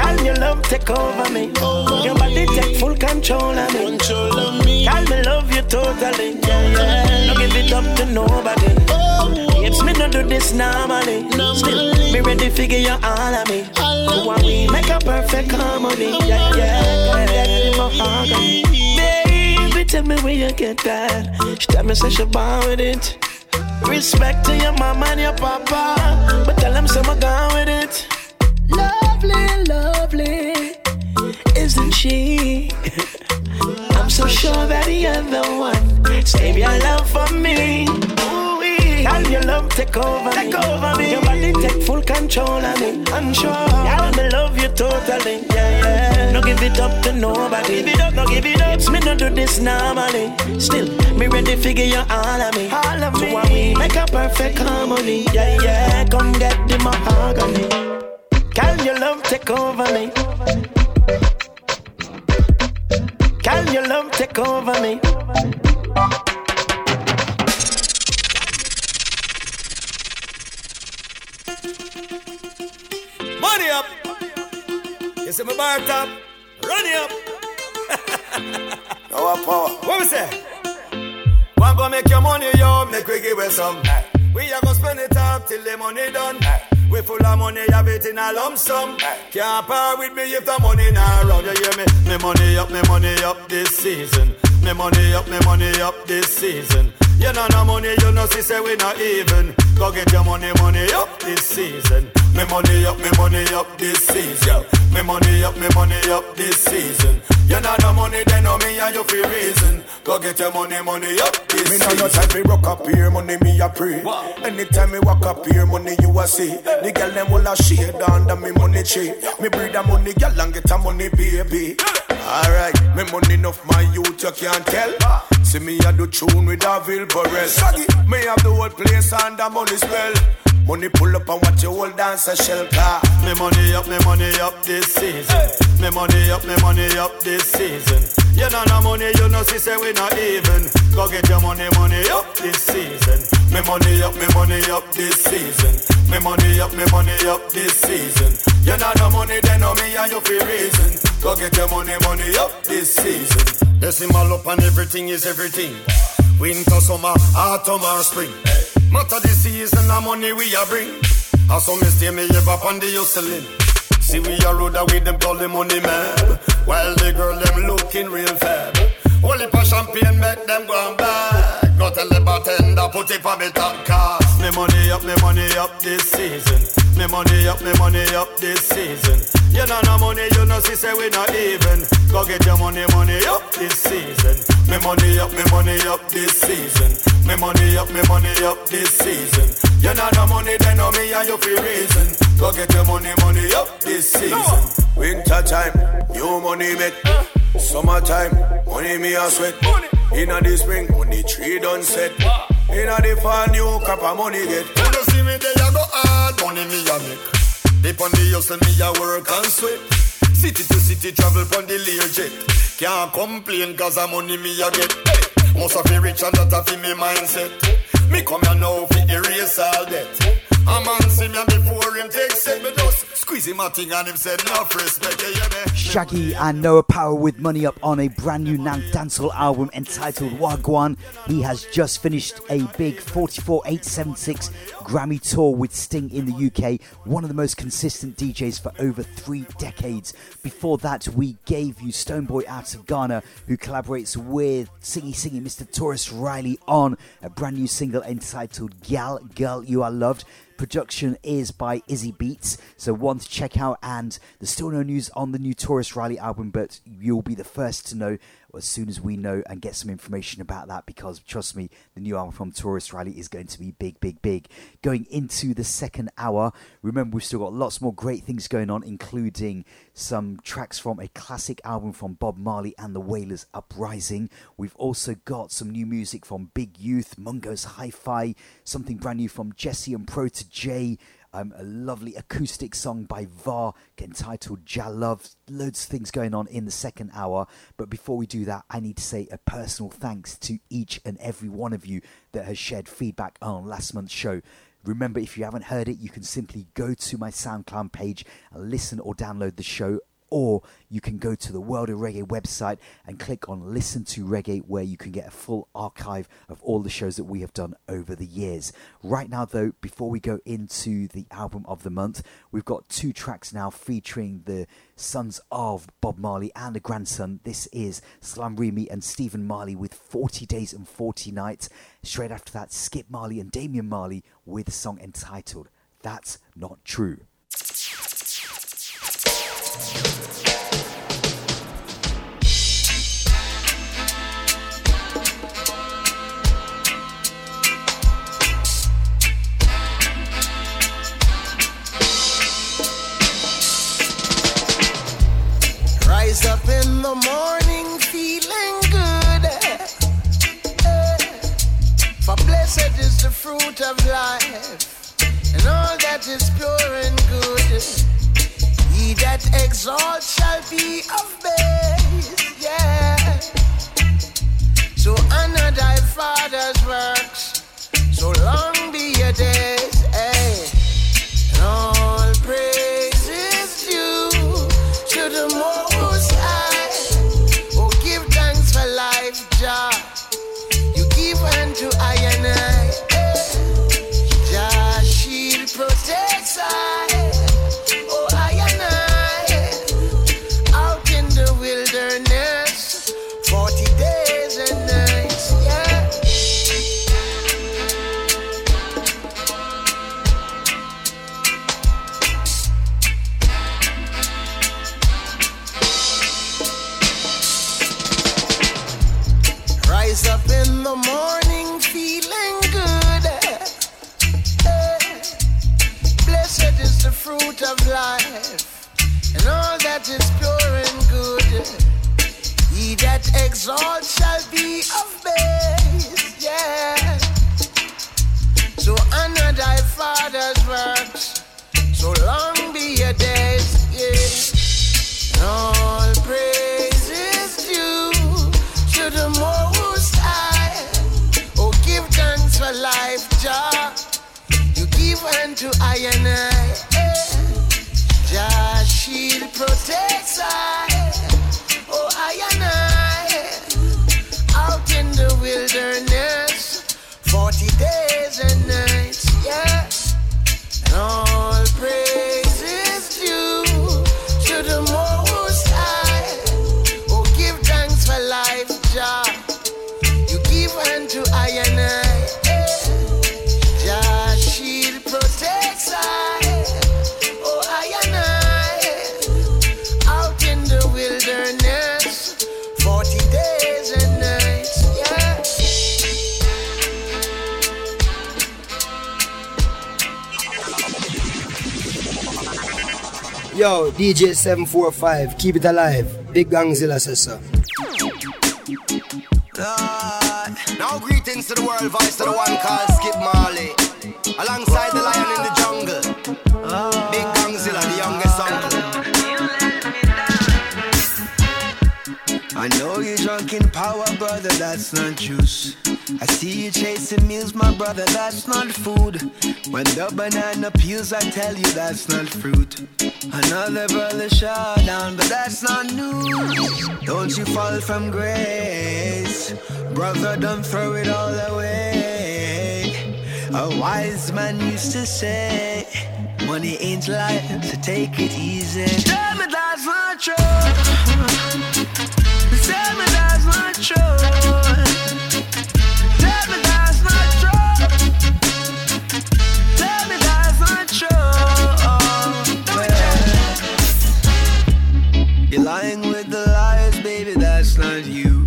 Can your love take over me? Your body take full control of me. Control of me. Can me love you totally? Yeah, yeah. Don't give it up to nobody. Apes do do this normally. Still, me ready figure you all of me. Who are we? Make a perfect harmony. Yeah, yeah, get in harmony. Baby, tell me where you get that. She tell me say she born with it. Respect to your mama and your papa, but tell them some I gone with it. Lovely, lovely, isn't she? I'm so sure that the one. Save your love for me. Can your love take over take me? over me? Your body take full control of me. Unsure. Yeah, me love you totally. Yeah, yeah. No give it up to nobody. Give it up, no give it up. Me no do this normally. Still, me ready figure you all of me. All of me. We make a perfect harmony. Yeah, yeah. Come get the mahogany. Can your love take over me? Can your love take over me? Money up. You see my bar top? Run it up. Our power. What we say? One go make your money, yo, make we give it some. We are gonna spend it up till the money done. We full of money, have it in a lump sum. Can't part with me if the money not around. You hear me? Me money up, me money up this season. Me money up, me money up this season. You know no money, you know see say we not even. Go get your money, money up this season. Me money up, me money up this season. Me money up, me money up this season. You know no money, then no me and you feel reason. Go get your money, money up this Me season. know no time fi rock up here, money me a pray. Anytime me walk up here, money you a see. The girl them will a shade under me money tree. Me breed a money girl and get a money baby. Alright, me money enough my youth you can't tell. See me a do tune with a Vilborel. Shaggy, me have the whole place under money spell. Money pull up and watch your whole dance a shell car. Me money up, me money up this season. Me money up, me money up this season. You know no money, you know see say we not even. Go get your money, money up this season. Me money up, me money up this season. Me money up, me money up this season. You know no money, then no me and you feel reason. Go get your money, money up this season. Decimal up and everything is everything. Winter, summer, autumn or spring. Matter the season, the money we a bring. I saw me stay me ever on the hustling. See we a road with them call the money man. While the girl them looking real fab. Only for champagne make them go on back. Go tell the bartender put it for me top cast. Me money up, me money up this season. Me money up, me money up this season. You know no money, you know see say we not even. Go get your money, money up this season. Me money up, me money up this season. Me money up, me money up this season. You know no money, then no me and you feel reason. Go get your money, money up this season. Winter time, new money make. Summertime, money me a sweat. Inna the spring, money tree done set. Inna the fall, new cup of money get. You see me there, I go hard, money me a make. Dip on the hustle, me a work and sweat. City to city, travel the Learjet. Can't complain cause the money me a get. Hey, rich and that me mindset. Me come here now fi erase all. A man see me before him take set me squeeze him a thing and him said enough respect. Hear me? Shaggy and Noah Powa with Money Up on a brand new Nan dancehall album entitled Wah Gwaan. He has just finished a big 44876 Grammy tour with Sting in the UK, one of the most consistent DJs for over three decades. Before that, we gave you Stoneboy out of Ghana, who collaborates with Singy Singy Mr. Tarrus Riley on a brand new single entitled Gal Girl You Are Loved. Production is by Izzy Beats, so one to check out. And there's still no news on the new Tarrus Riley album, but you'll be the first to know as soon as we know and get some information about that. Because trust me, the new album from Tarrus Riley is going to be big, big, big. Going into the second hour, remember we've still got lots more great things going on, including some tracks from a classic album from Bob Marley and the Wailers Uprising. We've also got some new music from Big Youth, Mungo's Hi Fi, something brand new from Jesse and Protoje. Um, a lovely acoustic song by VAR entitled Jah Love. Loads of things going on in the second hour. But before we do that, I need to say a personal thanks to each and every one of you that has shared feedback on last month's show. Remember, if you haven't heard it, you can simply go to my SoundCloud page and listen or download the show or you can go to the WorldAReggae website and click on Listen to Reggae, where you can get a full archive of all the shows that we have done over the years. Right now, though, before we go into the album of the month, we've got two tracks now featuring the sons of Bob Marley and a grandson. This is Salaam Remi and Stephen Marley with 40 Days and 40 Nights. Straight after that, Skip Marley and Damian Marley with a song entitled That's Not True. The morning feeling good. For blessed is the fruit of life, and all that is pure and good. He that exalts shall be of base, yeah. So honor thy father's works, so long be your days, that exalts shall be of base, yeah. So honor thy father's works, so long be your days, yeah. All praise is due to the Most High. Oh, give thanks for life, Jah. You give unto I and I. eh. Jah shield protects I. Yo, DJ 745, keep it alive. Big Gongzilla says so. Lord. Now greetings to the world, voice to the one called Skip Marley. Alongside drunk in power, brother, that's not juice. I see you chasing meals, my brother, that's not food. When the banana peels, I tell you that's not fruit. Another brother shot down, but that's not news. Don't you fall from grace, brother, don't throw it all away. A wise man used to say, Money ain't life, so take it easy. Tell me that's not true. Tell me that's not true. Tell me that's not true. Tell me that's not true. You're lying with the liars, baby, that's not you.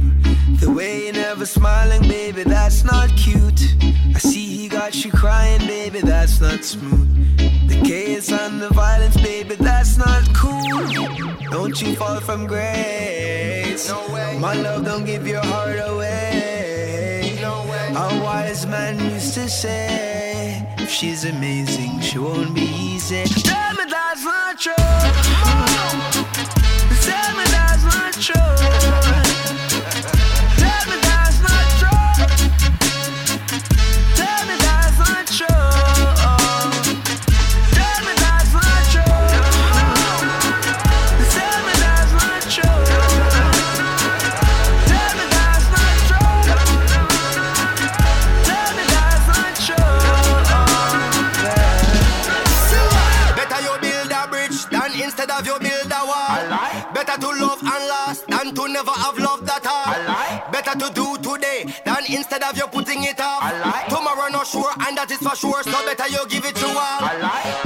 The way you're never smiling, baby, that's not cute. I see he got you crying, baby, that's not smooth. The chaos and the violence, baby, that's not cool. Don't you fall from grace. No way. My love, don't give your heart away. No way. A wise man used to say, if she's amazing, she won't be easy. Tell me that's not true. Tell me that's not true. Today than instead of you putting it off. Tomorrow not sure and that is for sure, so better you give it to all.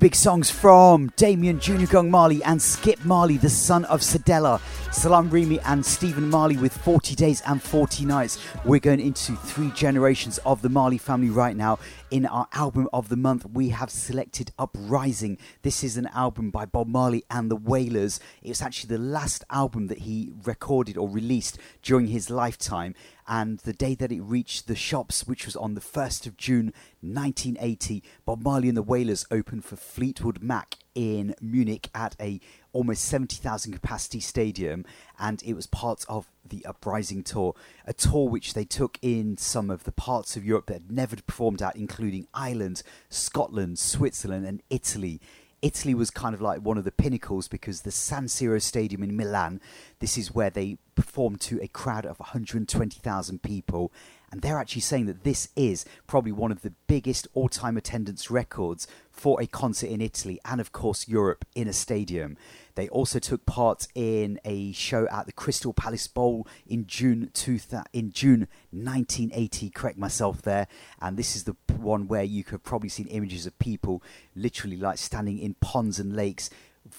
Big songs from Damian Junior Gong Marley and Skip Marley, the son of Cedella. Salaam Remi and Stephen Marley with 40 Days and 40 Nights. We're going into three generations of the Marley family right now. In our album of the month, we have selected Uprising. This is an album by Bob Marley and the Wailers. It's actually the last album that he recorded or released during his lifetime. And the day that it reached the shops, which was on the 1st of June 1980, Bob Marley and the Wailers opened for Fleetwood Mac in Munich at a almost 70,000 capacity stadium and it was part of the Uprising tour, a tour which they took in some of the parts of Europe that had never performed at including Ireland, Scotland, Switzerland and Italy. Italy was kind of like one of the pinnacles because the San Siro Stadium in Milan, this is where they performed to a crowd of 120,000 people. And they're actually saying that this is probably one of the biggest all time attendance records for a concert in Italy and, of course, Europe in a stadium. They also took part in a show at the Crystal Palace Bowl in June two thou- in June 1980. Correct myself there. And this is the one where you could probably seen images of people literally like standing in ponds and lakes,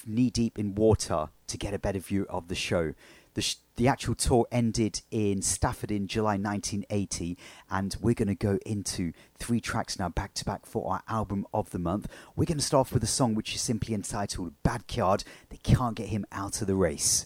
knee deep in water, to get a better view of the show. The, sh- the actual tour ended in Stafford in July 1980, and we're going to go into three tracks now back to back for our album of the month. We're going to start off with a song which is simply entitled Bad Card. They can't get him out of the race.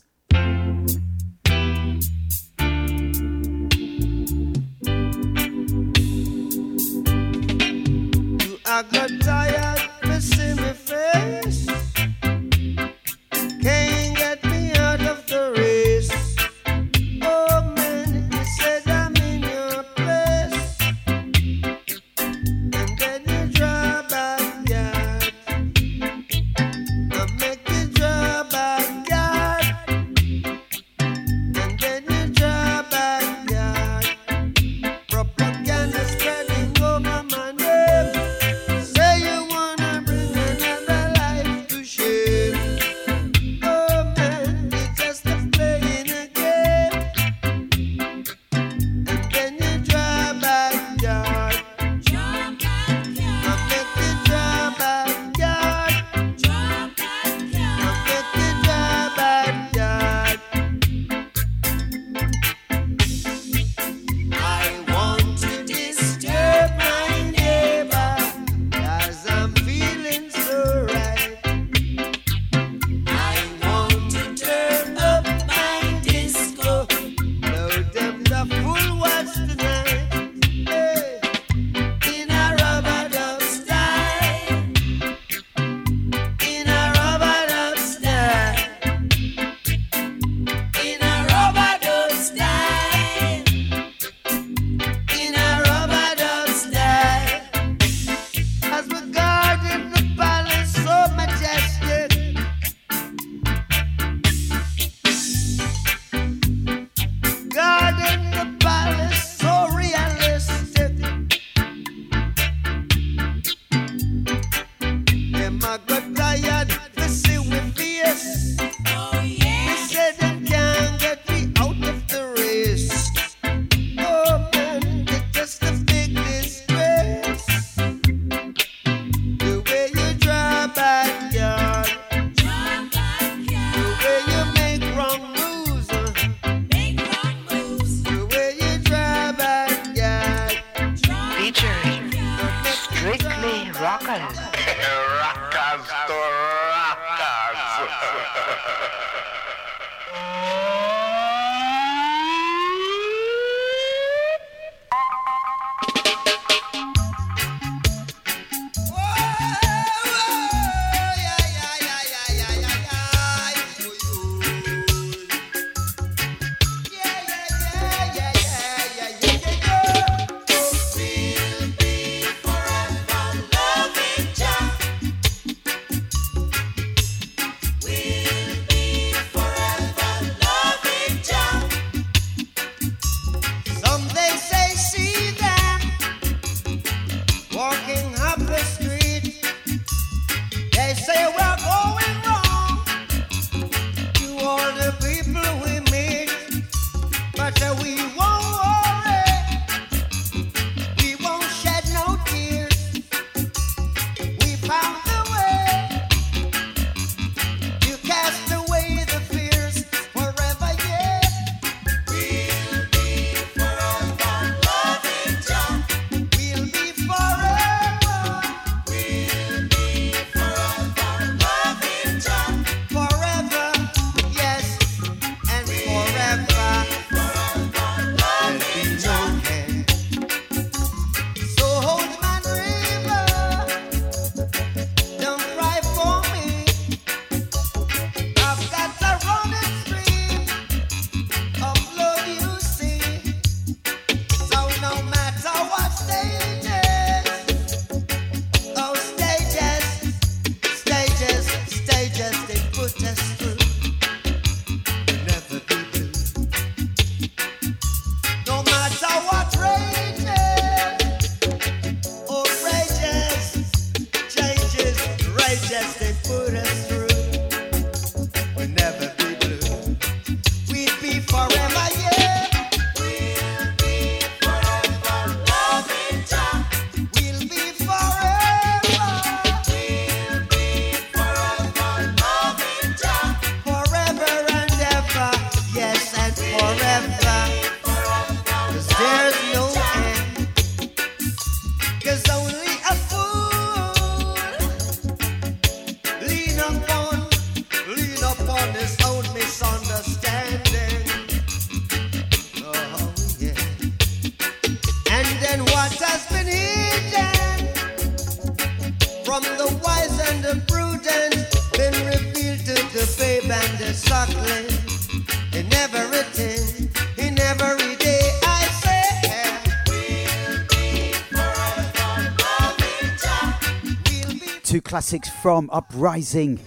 Classics from Uprising.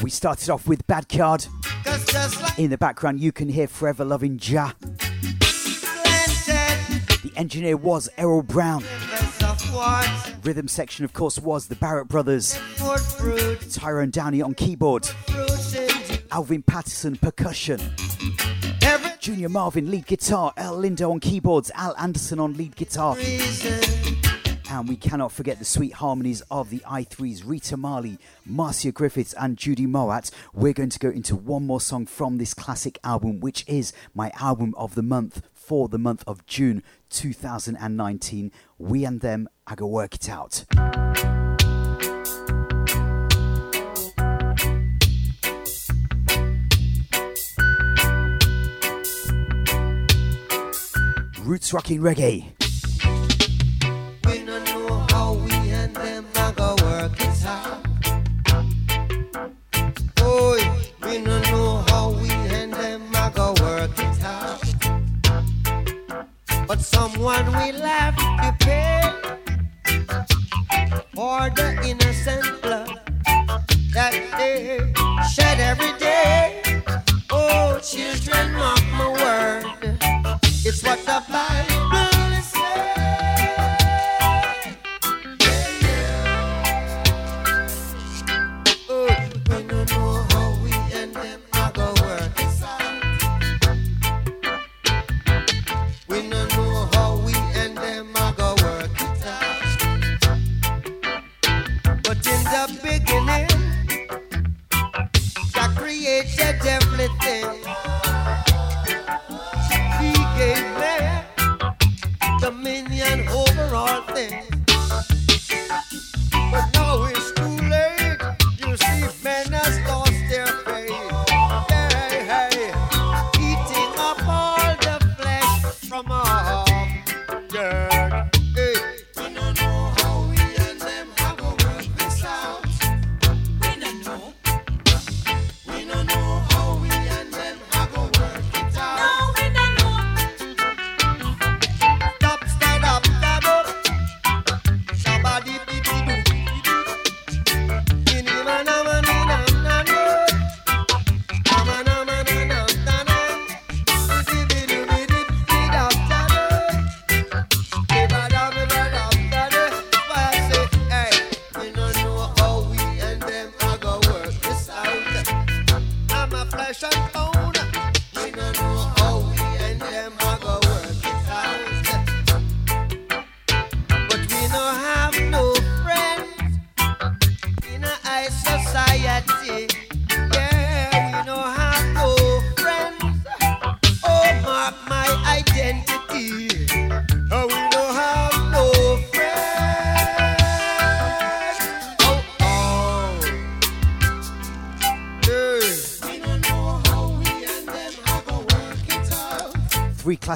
We started off with Bad Card. In the background, you can hear Forever Loving Jah. The engineer was Errol Brown. Rhythm section, of course, was the Barrett Brothers. Tyrone Downie on keyboard. Alvin Patterson percussion. Junior Marvin lead guitar. Al Lindo on keyboards. Al Anderson on lead guitar. reason. And we cannot forget the sweet harmonies of the I-Threes Rita Marley, Marcia Griffiths, and Judy Mowatt. We're going to go into one more song from this classic album, which is my album of the month for the month of June 2019. We and them, I go work it out. Roots rocking reggae. But someone will have to pay for the innocent blood that they shed every day. Oh, children, mark my word. It's what the Bible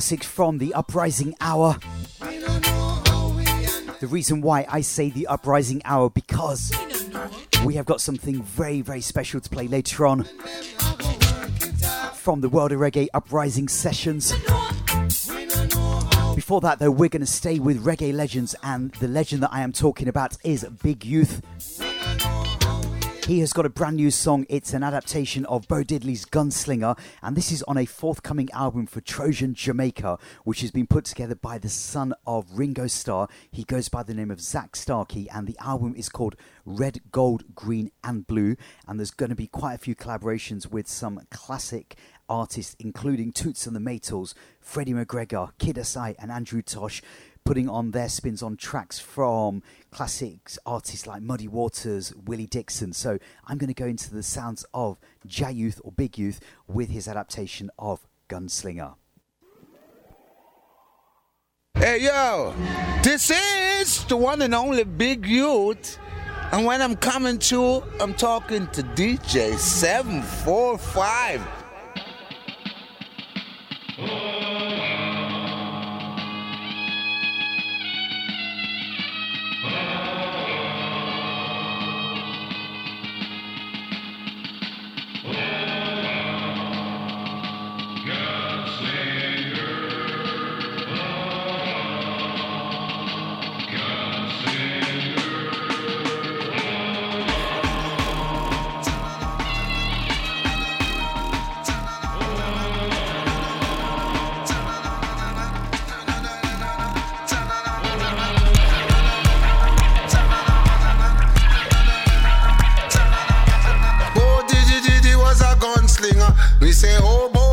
classics from the Uprising Hour. The reason why I say the Uprising Hour because we have got something very, very special to play later on from the World of Reggae Uprising sessions. Before that, though, we're going to stay with reggae legends, and the legend that I am talking about is Big Youth. He has got a brand new song. It's an adaptation of Bo Diddley's Gunslinger, and this is on a forthcoming album for Trojan Jamaica, which has been put together by the son of Ringo Starr. He goes by the name of Zak Starkey, and the album is called Red, Gold, Green, and Blue. And there's going to be quite a few collaborations with some classic artists, including Toots and the Maytals, Freddie McGregor, Kiddus I, and Andrew Tosh putting on their spins on tracks from classics artists like Muddy Waters, Willie Dixon. So I'm going to go into the sounds of Jah Youth or Big Youth with his adaptation of Gunslinger. Hey yo, this is the one and only Big Youth. And when I'm coming to, I'm talking to DJ 745. Say, oh, Bo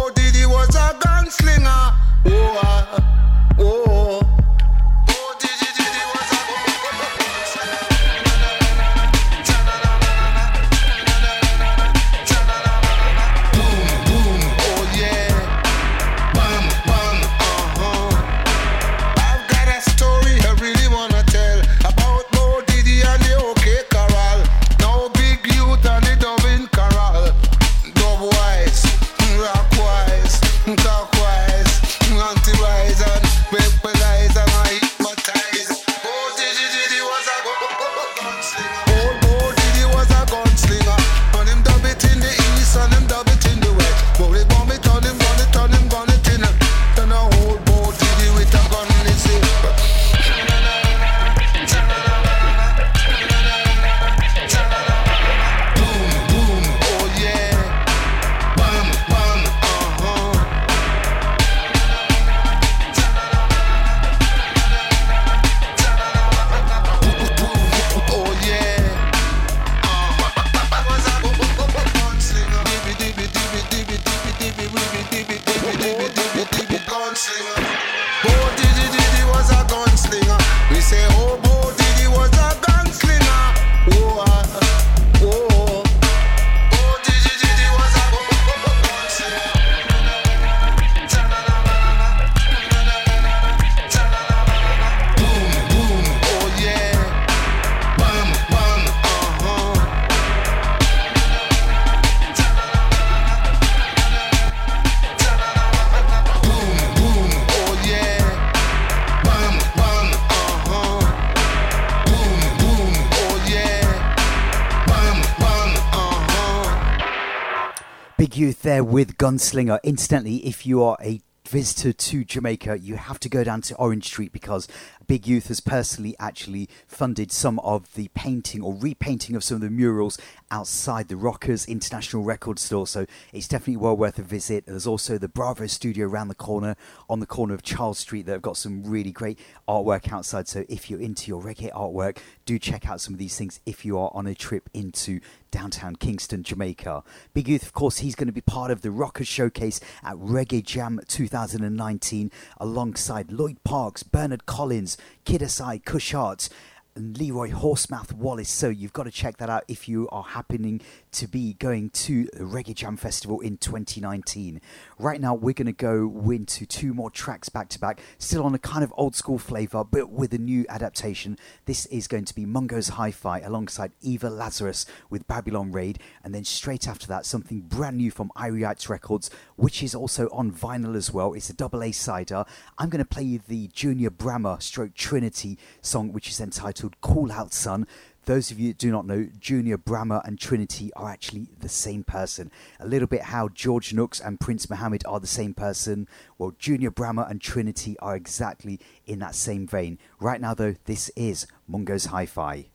with Gunslinger. Incidentally, if you are a visitor to Jamaica, you have to go down to Orange Street because Big Youth has personally actually funded some of the painting or repainting of some of the murals outside the Rockers International Record Store. So it's definitely well worth a visit. There's also the Bravo Studio around the corner on the corner of Charles Street that have got some really great artwork outside. So if you're into your reggae artwork, do check out some of these things if you are on a trip into downtown Kingston, Jamaica. Big Youth, of course, he's going to be part of the Rockers Showcase at Reggae Jam 2019 alongside Lloyd Parks, Bernard Collins, Kiddus I Cushart, and Leroy Horsemouth Wallace. So you've got to check that out if you are happening to be going to the Reggae Jam Festival in 2019. Right now, we're going to go into two more tracks back to back, still on a kind of old school flavor, but with a new adaptation. This is going to be Mungo's Hi Fi alongside Eva Lazarus with Babylon Raid, and then straight after that, something brand new from Irie Ites Records, which is also on vinyl as well. It's a double A side. I'm going to play you the Junior Brammer stroke Trinity song, which is entitled Call Out Sun. Those of you that do not know, Junior Brammer and Trinity are actually the same person. A little bit how George Nooks and Prince Mohammed are the same person. Well, Junior Brammer and Trinity are exactly in that same vein. Right now, though, this is Mungo's Hi Fi.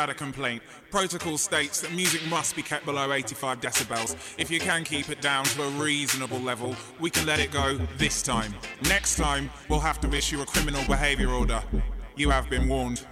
had a complaint. Protocol states that music must be kept below 85 decibels. If you can keep it down to a reasonable level, we can let it go this time. Next time, we'll have to issue a criminal behavior order. You have been warned.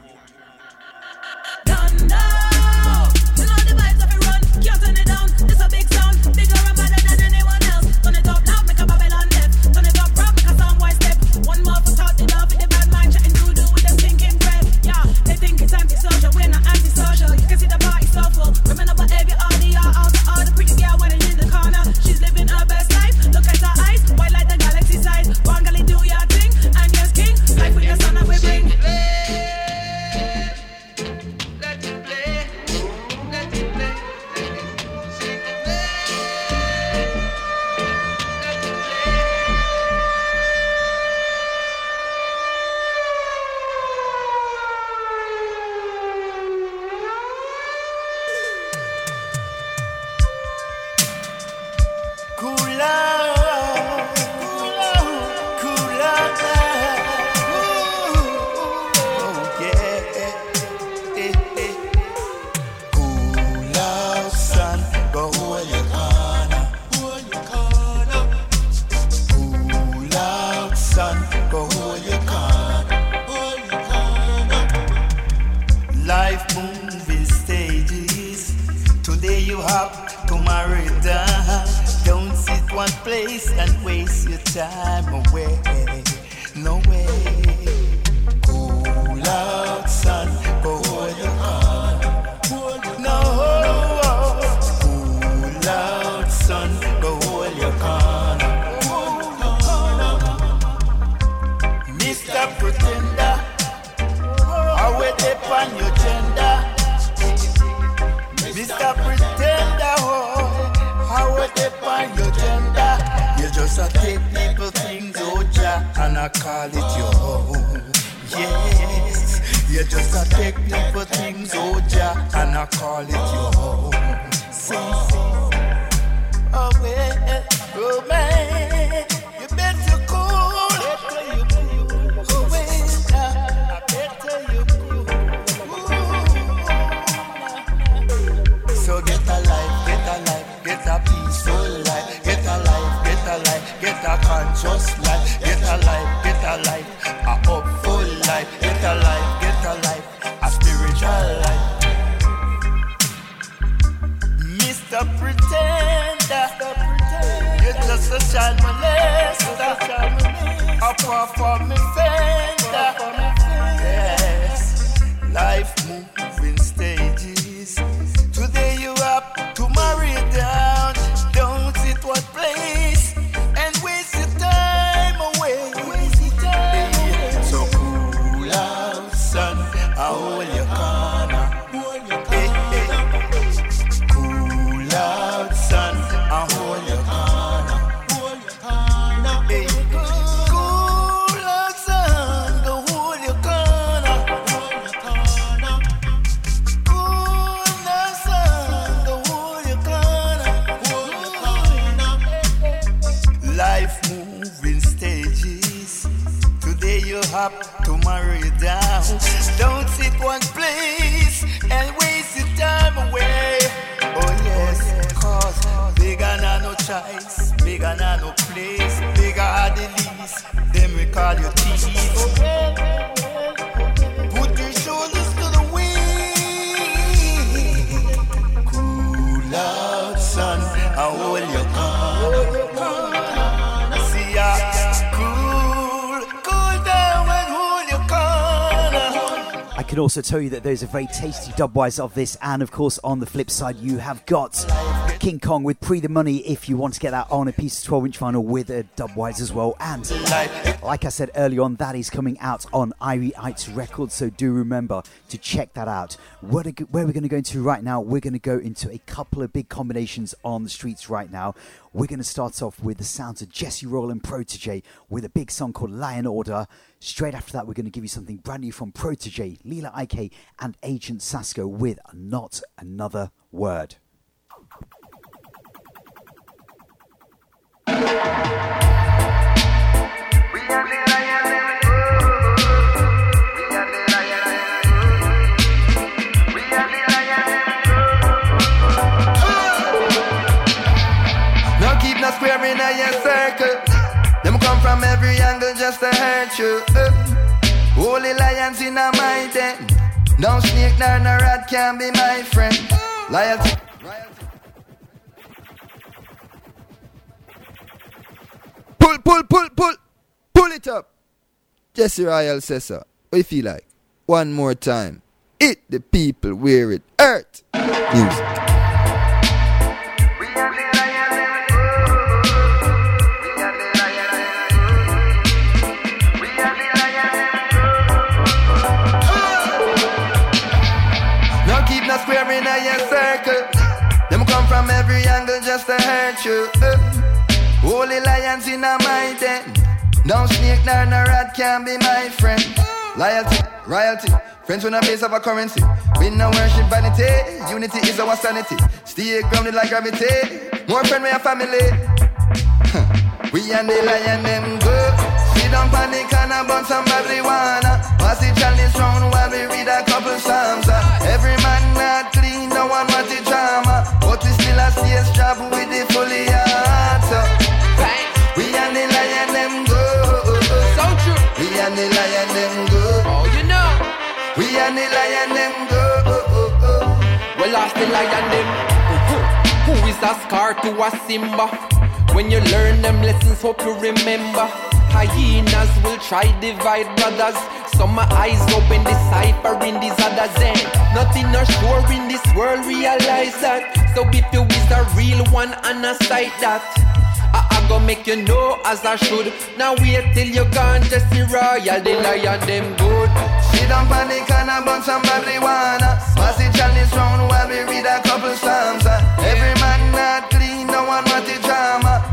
Conscious life, get a life, get a life, a hopeful life, get a life, get a life, a spiritual life. Mr. Pretender, you're just a child molester, a poor for me fender. Also tell you that there's a very tasty dubwise of this, and of course, on the flip side, you have got King Kong with Pre the Money if you want to get that on a piece of 12 inch vinyl with a dubwise as well. And like I said earlier on, that is coming out on Irie Ites Records, so do remember to check that out. Where, where we're going to go into right now, we're going to go into a couple of big combinations on the streets right now. We're going to start off with the sounds of Jesse Royal and Protoje with a big song called Lion Order. Straight after that, we're going to give you something brand new from Protoje, Lila Iké, and Agent Sasco with Not Another Word. Lions. We are the lions. We are the lions. Now keep no square in a den. No snake nor no rat can be my friend. Loyalty. Pull, pull, pull, pull, pull it up. Jesse Royal says so. What you like? One more time. Hit the people where it hurt. Music. From every angle just to hurt you. Uh, Holy lions in a my den. No snake nor no rat can be my friend. Loyalty, royalty, friends on a base of a currency. We no worship vanity, unity is our sanity. Stay grounded like gravity. More friend we a family. we and the lion them good. Sit down on the corner, burn some marijuana. Pass the chalice round while we read a couple psalms. uh. Every man not clean, no one want the drama. But we still a stage job with them good. Oh, you know. We and the lion them good. Oh, oh, oh. Well, ask the lion them. Who is a scar to a Simba? When you learn them lessons, hope you remember. Hyenas will try divide brothers. Some my eyes open, deciphering these others. And nothing not sure in this world, realize that. So if you is a real one and a sight that. I, I go make you know as I should. Now wait till you gone, Jesse Royal, the lion them good. Sit down on the corner, burn some marijuana. Pass the chalice round while we read a couple psalms. uh. Every man not clean, no one want the drama.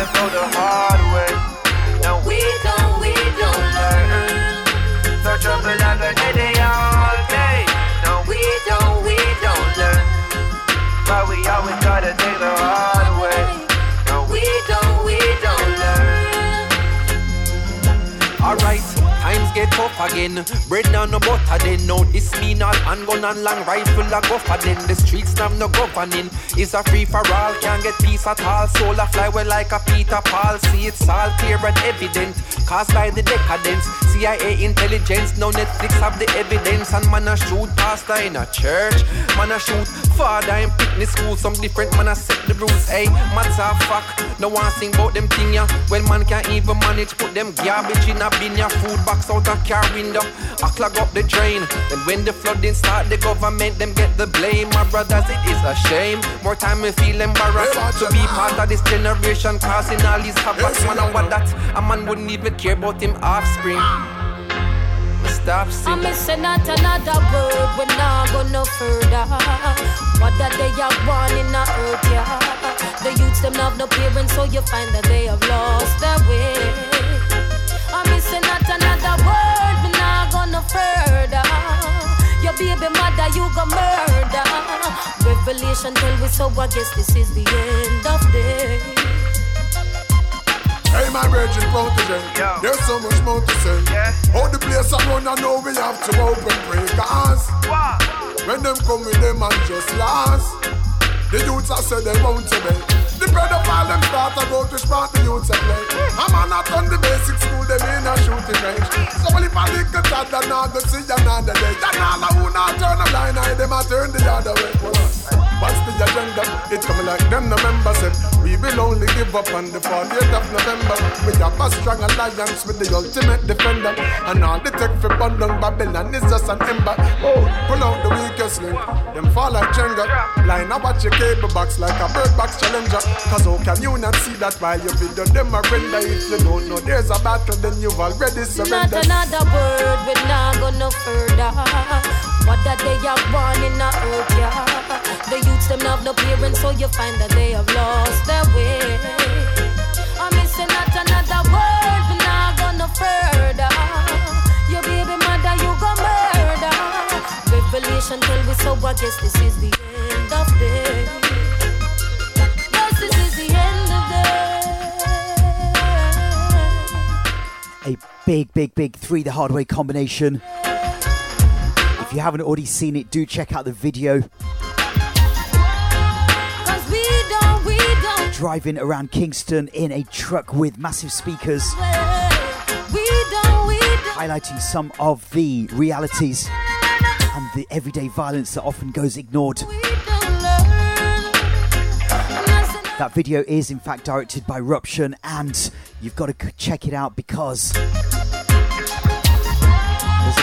Gotta go the hard way. No, we don't, we don't learn. So trouble like a day all day. No, we don't, we don't learn. But we always gotta take the hard get tough again. Bread down no butter then. No, this mean all handgun and long rifle a go for then. The streets have no governing. It's a free for all, can't get peace at all. Soul a fly well like a Peter Paul. See it's all clear and evident. Caused by the decadence. CIA intelligence, no Netflix have the evidence. And man a shoot pastor in a church. Man a shoot father in picnic school. Some different man a set the rules. Hey, of fact, no one sing about them thing ya. Well man can't even manage put them garbage in a bin ya. Food box out a car window. I clog up the drain. Then when the flooding start, the government them get the blame. My brothers, it is a shame. More time we feel embarrassed to be part of this generation causing all these havoc. Man, I what that a man wouldn't even care about him offspring. Stop I'm singing. missing out another word, We're not go no further. What that they are born in a earth, yeah. The youths them have no parents, so you find that they have lost their way. I'm missing out another word, we not go no further. Your baby mother, you go murder. Revelation tell we so, I guess this is the end of day. Hey, my virgin protege, there's so much more to say. How the place I run, I know we have to open breakers. When them come with them and just last, the youths I said they want to be. The pedophile them start to go to spot the youths and play. A man not on the basic school, them in a shooting range. So if a little child that not go see another day, then all who not turn a blind eye, them a turn the other way. What's the agenda? It coming like them the members said We will only give up on the 40th of November We have a strong alliance with the ultimate defender And all the tech for bundle Babylon is just an ember Oh, pull out the weakest link Them fall like Jenga Line up watch your cable box like a bird box challenger Cause how can you not see that while you video them a render If you don't know there's a battle then you've already Not another word, we not go no further. What that they are born in a earth, yeah. The youths them have no parents, so you find that they have lost their way. I'm missing not another word, we not go no further. Your baby mother, you go murder. Revelation tell we so, I guess this is the end of day. A big, big, big three the hard way combination. If you haven't already seen it, do check out the video. We don't, we don't, Driving around Kingston in a truck with massive speakers, we don't, we don't. highlighting some of the realities and the everyday violence that often goes ignored. That video is in fact directed by Ruption, and you've got to check it out because there's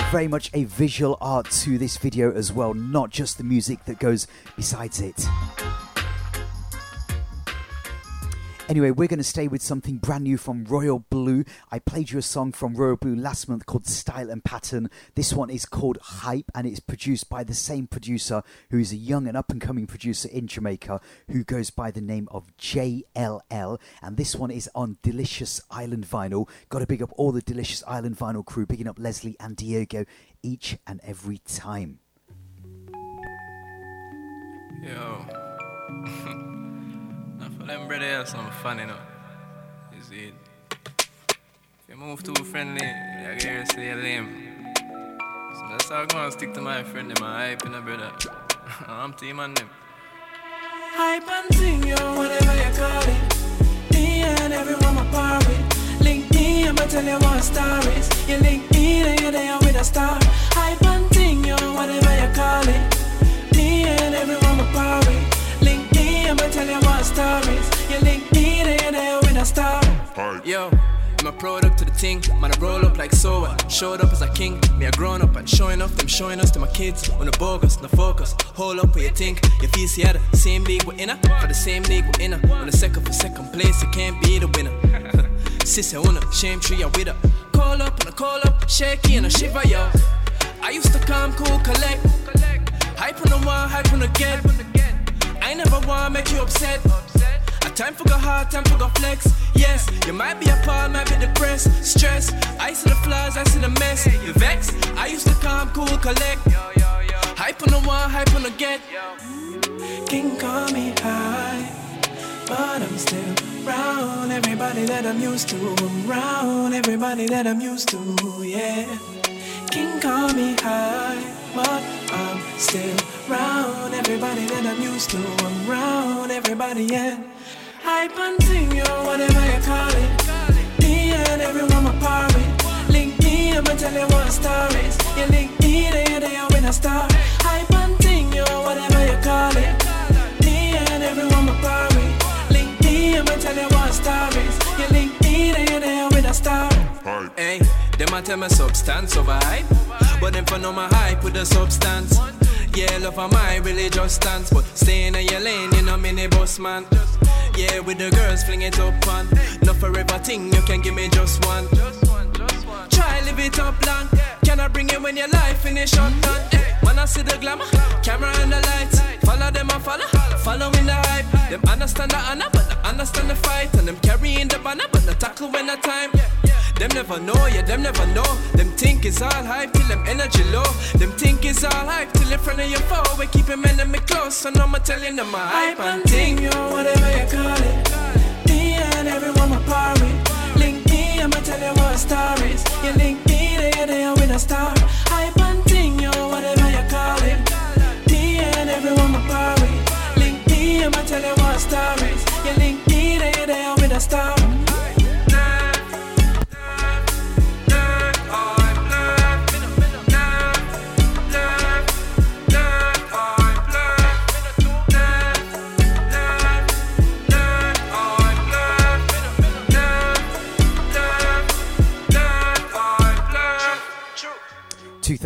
very much a visual art to this video as well, not just the music that goes besides it. Anyway, we're going to stay with something brand new from Royal Blu. I played you a song from Royal Blu last month called Style and Pattern. This one is called Hype and it's produced by the same producer who is a young and up and coming producer in Jamaica who goes by the name of JLL. And this one is on Delicious Island Vinyl. Got to big up all the Delicious Island Vinyl crew, picking up Leslie and Diego each and every time. Yo. for them brother have some fun, you know. You see. If you move too friendly, I guess say you're lame. So that's how I'm gonna stick to my friend, them I hype in a brother. I'm team on them. Hype and sing, yo, whatever you call it. Me and everyone my party. Link me, I'ma tell you one stories. You link me, then you're there with a star. Hype and sing, yo, whatever you call it. Me and everyone my party. I'ma tell you one stories. You link me, then you're there with a star. Yo, I'm a product to the thing. Man, I roll up like so what? Showed up as a king. Me, I grown up and showing off them, showing us to my kids. On the bogus, no focus. Hold up what you think. You feel see the same league we're in her. For the same league we're in her. On the second for second place, you can't be the winner. Sis, I wanna shame tree, I with her. Call up and I call up, shaky and I shiver, yo. I used to come cool, collect. Hype on the one want hype on again. I never wanna make you upset. A time for go hard, time for go flex. Yes, you might be appalled, might be depressed, stress. I see the flaws, I see the mess. You vex. I used to calm, cool, collect. Hype on the one, hype on the get. King call me high, but I'm still round everybody that I'm used to. I'm round everybody that I'm used to, yeah. King call me high, but I'm still round everybody that I'm used to. I'm round everybody, yeah. Hype and sing, yo, whatever you call it. Me and everyone my part with. Link me, I'ma tell you what stories. You link me, there, there, with a star. Hype and sing, yo, whatever you call it. Me and everyone my part with. Link me, I'ma tell you what stories. You link me, there, there, with a star. Hey, a tell me substance over hype, but them for know my hype with the substance. Yeah, love of my really just stance, but staying in your lane, you know mini boss man. Yeah, with the girls fling it up on. No forever thing, you can give me just one. Try live it up long. Can I bring it when your life finish up done? Eh, when I see the glamour, camera and the lights. Follow them and follow, following the hype. Them understand the honor, but not understand the fight. And them carrying the banner, but not tackle when the time. Them never know, yeah, them never know. Them think it's all hype till them energy low. Them think it's all hype till in front of your foe. We keep them enemy close, so now I'm telling them my hype and ting, yo, whatever you call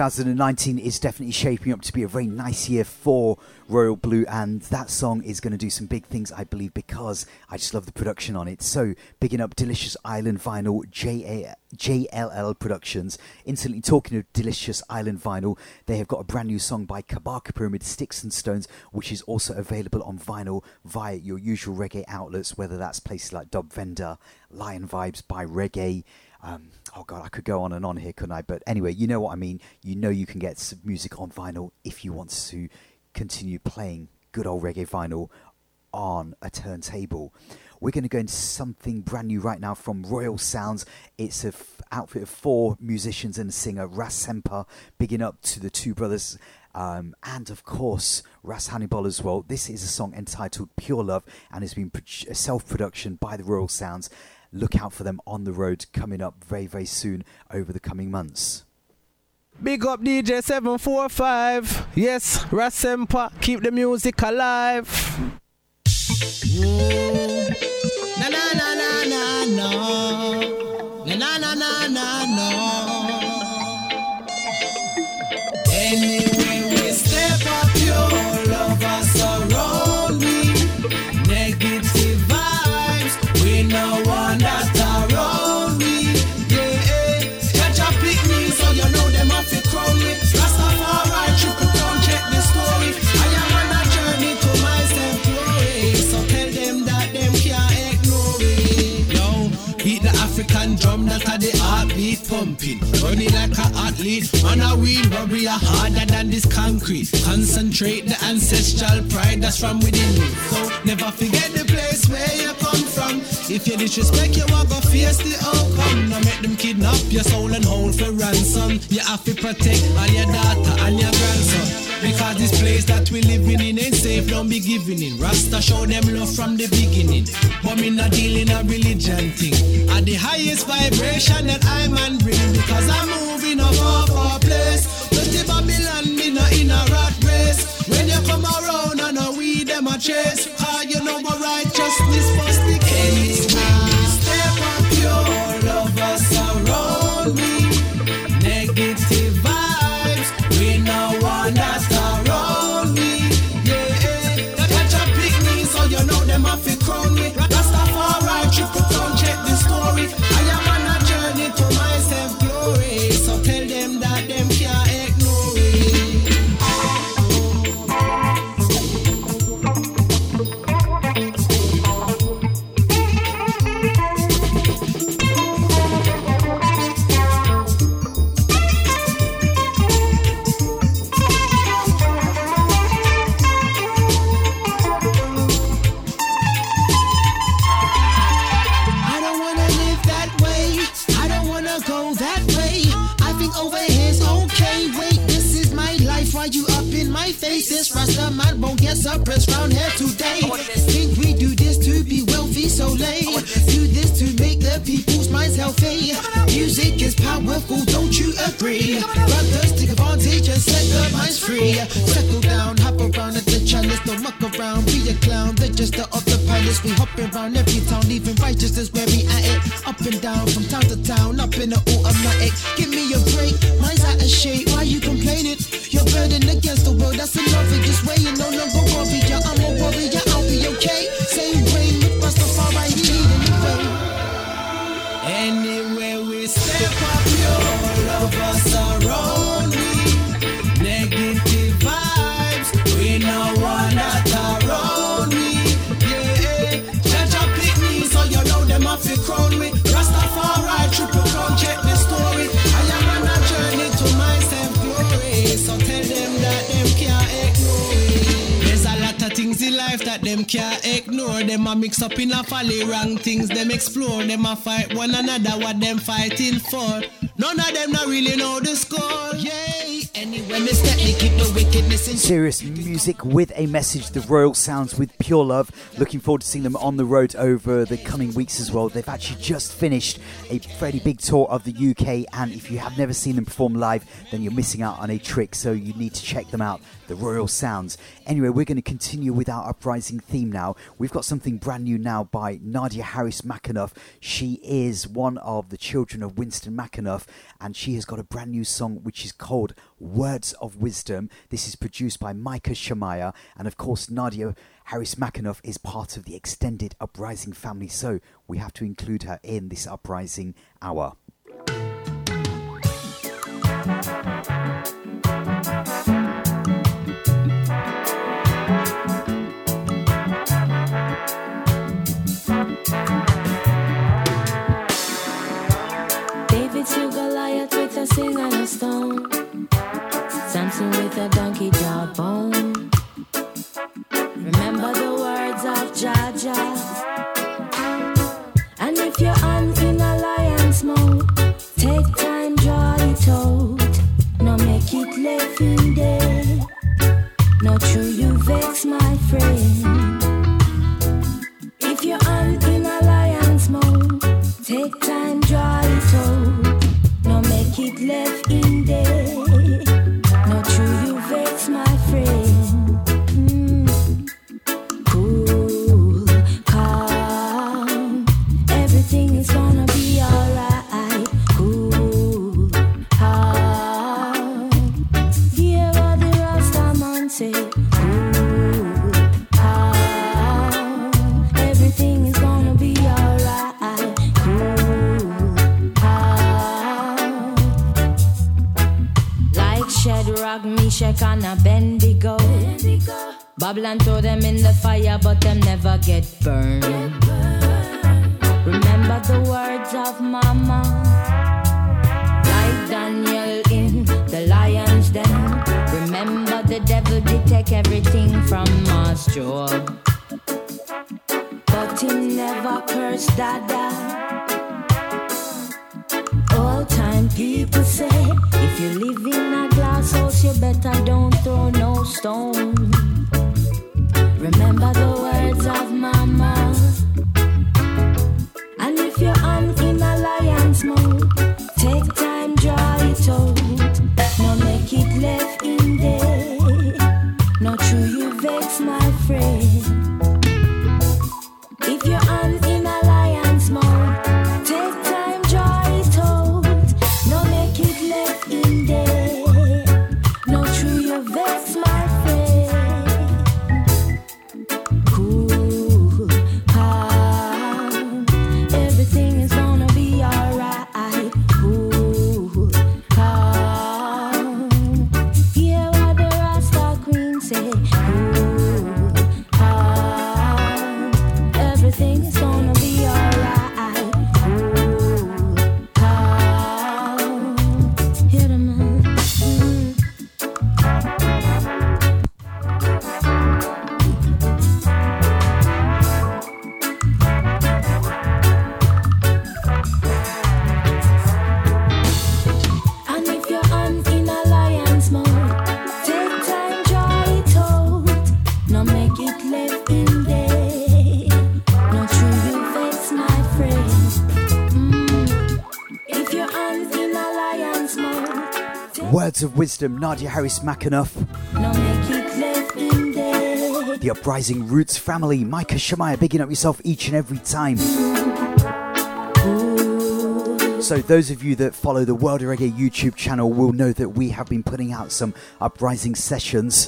2019 is definitely shaping up to be a very nice year for Royal Blu, and that song is going to do some big things, I believe, because I just love the production on it. So, bigging up Delicious Island Vinyl, J-A- JLL Productions. Instantly talking of Delicious Island Vinyl, they have got a brand new song by Kabaka Pyramid, Sticks and Stones, which is also available on vinyl via your usual reggae outlets, whether that's places like Dub Vendor, Lion Vibes by Reggae. Um, oh god, I could go on and on here, couldn't I? But anyway, you know what I mean. You know you can get some music on vinyl if you want to continue playing good old reggae vinyl on a turntable. We're going to go into something brand new right now from Royal Sounds. It's a f- outfit of four musicians and a singer, Ras Semper, bigging up to the two brothers. Um, and of course, Ras Hannibal as well. This is a song entitled Pure Love and has been pro- self production by the Royal Sounds. Look out for them on the road coming up very, very soon over the coming months. Big up DJ 745. Yes, Rasempa, keep the music alive. Na na na na na no. Na na na na na no. Anyway, pumping. Running like a athlete, on a wheel, robbery are harder than this concrete. Concentrate the ancestral pride that's from within me. So never forget the place where you come from. If you disrespect, you want go face the outcome. Now make them kidnap your soul and hold for ransom. You have to protect all your daughter and your grandson. Because this place that we living in ain't safe, don't be giving in. Rasta show them love from the beginning. But me not dealing a religion thing. At the highest vibration that I man bring. Because I'm moving up off our place. Dirty Babylon, me not in a rat race. When you come around and a we them a chase. Ah, you know my righteousness must be case. Over his okay, wait, this is my life. Why you up in my face? This rasta man won't get suppressed round here today. Think we do this to be wealthy, so late. Do this to make the people's minds healthy. Music is powerful, don't you agree? Brothers, take advantage and set their minds free. Settle down, hop around at the chalice, don't muck around, be a clown. The of the palace. We hopping around every town, leaving righteousness where we at it. Up and down, from town to town, up in the automatic. Give me a break, mine's out of shape. Why you complaining? You're burning against the world, that's enough. Just weighing no longer warrior. I'm a warrior, can't ignore. Them a mix up in a folly wrong things. Them explore. Them a fight one another. What them fighting for? None of them not really know the score. Yay! Anyway, me step, they keep the wickedness in. Serious music with a message. The Royal Sounds with Pure Love. Looking forward to seeing them on the road over the coming weeks as well. They've actually just finished a fairly big tour of the UK, and if you have never seen them perform live, then you're missing out on a trick. So you need to check them out. The Royal Sounds. Anyway, we're going to continue with our uprising theme now. We've got something brand new now by Nadia Harris McAnuff. She is one of the children of Winston McAnuff, and she has got a brand new song which is called Words of Wisdom. This is produced by Micah Shamaya, and of course, Nadia Harris McAnuff is part of the extended uprising family, so we have to include her in this uprising hour. Stone. Samson with a donkey jawbone. Remember the words of Jaja. And if you're on in alliance mode, take time, draw it out. No make it left in there. No true you vex, my friend. Meshach, and Abednego. Babylon throw them in the fire, but them never get burned. Remember the words of Mama. Like Daniel in the lion's den. Remember the devil did take everything from us, Job. But he never cursed Dada. Time people say, if you live in a glass house, you better don't throw no stone. Remember the words of Mama. Words of wisdom, Nadia Harris McAnuff. No make it left in there. The Uprising Roots family, Micah Shemaiah, bigging up yourself each and every time. So, those of you that follow the WorldAReggae YouTube channel will know that we have been putting out some Uprising sessions,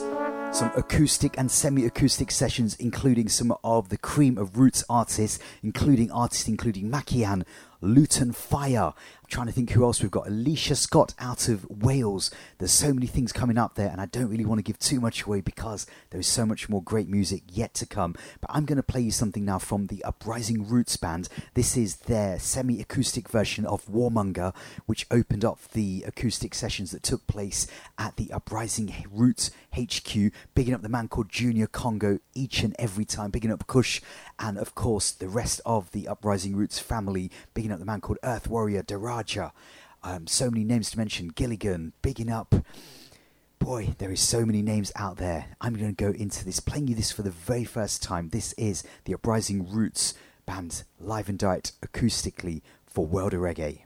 some acoustic and semi acoustic sessions, including some of the cream of Roots artists, including artists including Mackeehan, Lutan Fyah. I'm trying to think who else we've got. Alicia Scott out of Wales. There's so many things coming up there, and I don't really want to give too much away because there is so much more great music yet to come. But I'm going to play you something now from the Uprising Roots Band. This is their semi acoustic version of Warmonger, which opened up the acoustic sessions that took place at the Uprising Roots HQ. Bigging up the man called Junior Congo each and every time. Bigging up Kush, and of course, the rest of the Uprising Roots family. Bigging up the man called Earth Warrior Daraja. Um, so many names to mention. Gilligan, bigging up. Boy, there is so many names out there. I'm going to go into this, playing you this for the very first time. This is the Uprising Roots band, live and direct, acoustically for WorldAReggae.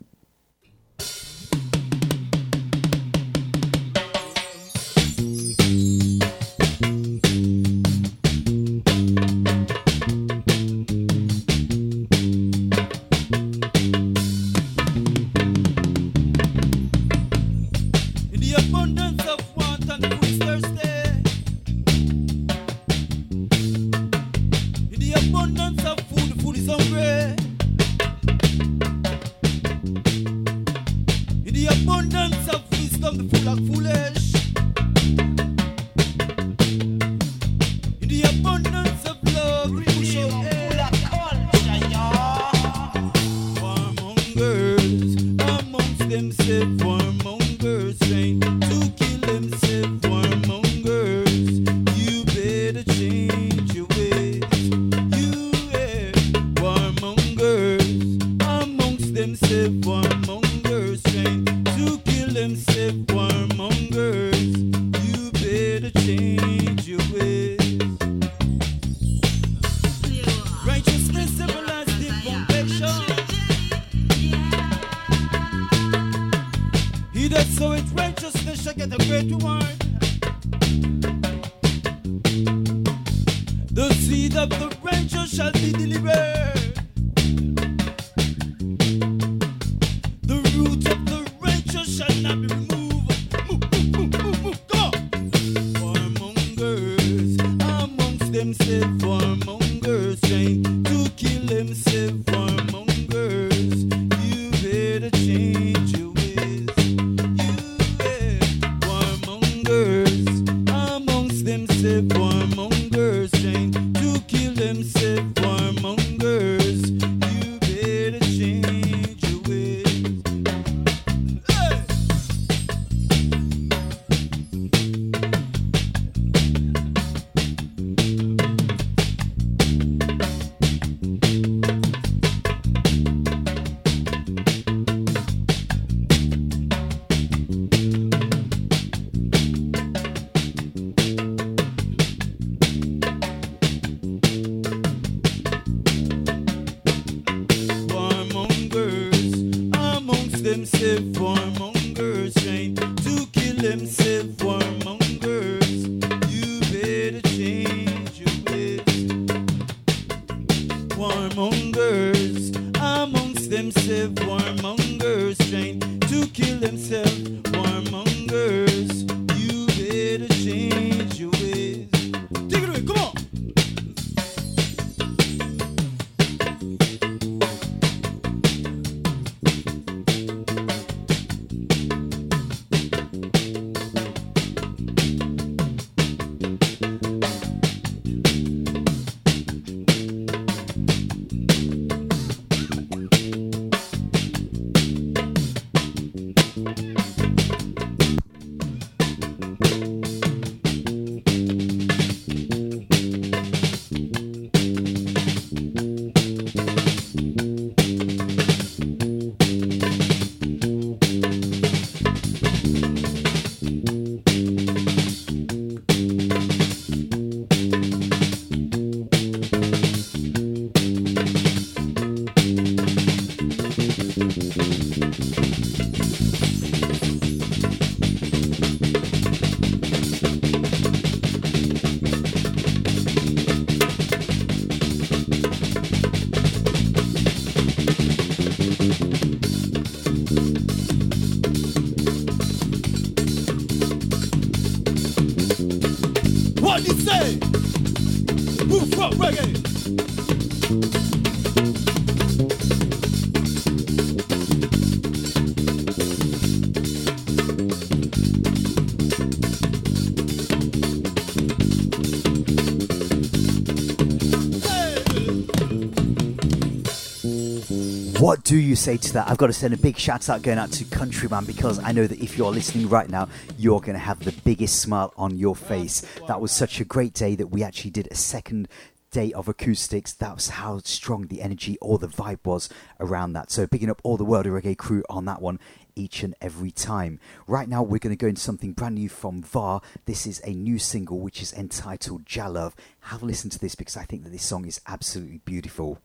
Do you say to that? I've got to send a big shout out going out to Countryman because I know that if you're listening right now, you're going to have the biggest smile on your face. That was such a great day that we actually did a second day of acoustics. That was how strong the energy or the vibe was around that. So picking up all the WorldAReggae crew on that one each and every time. Right now, we're going to go into something brand new from VAR. This is a new single which is entitled Jah Love. Have a listen to this because I think that this song is absolutely beautiful.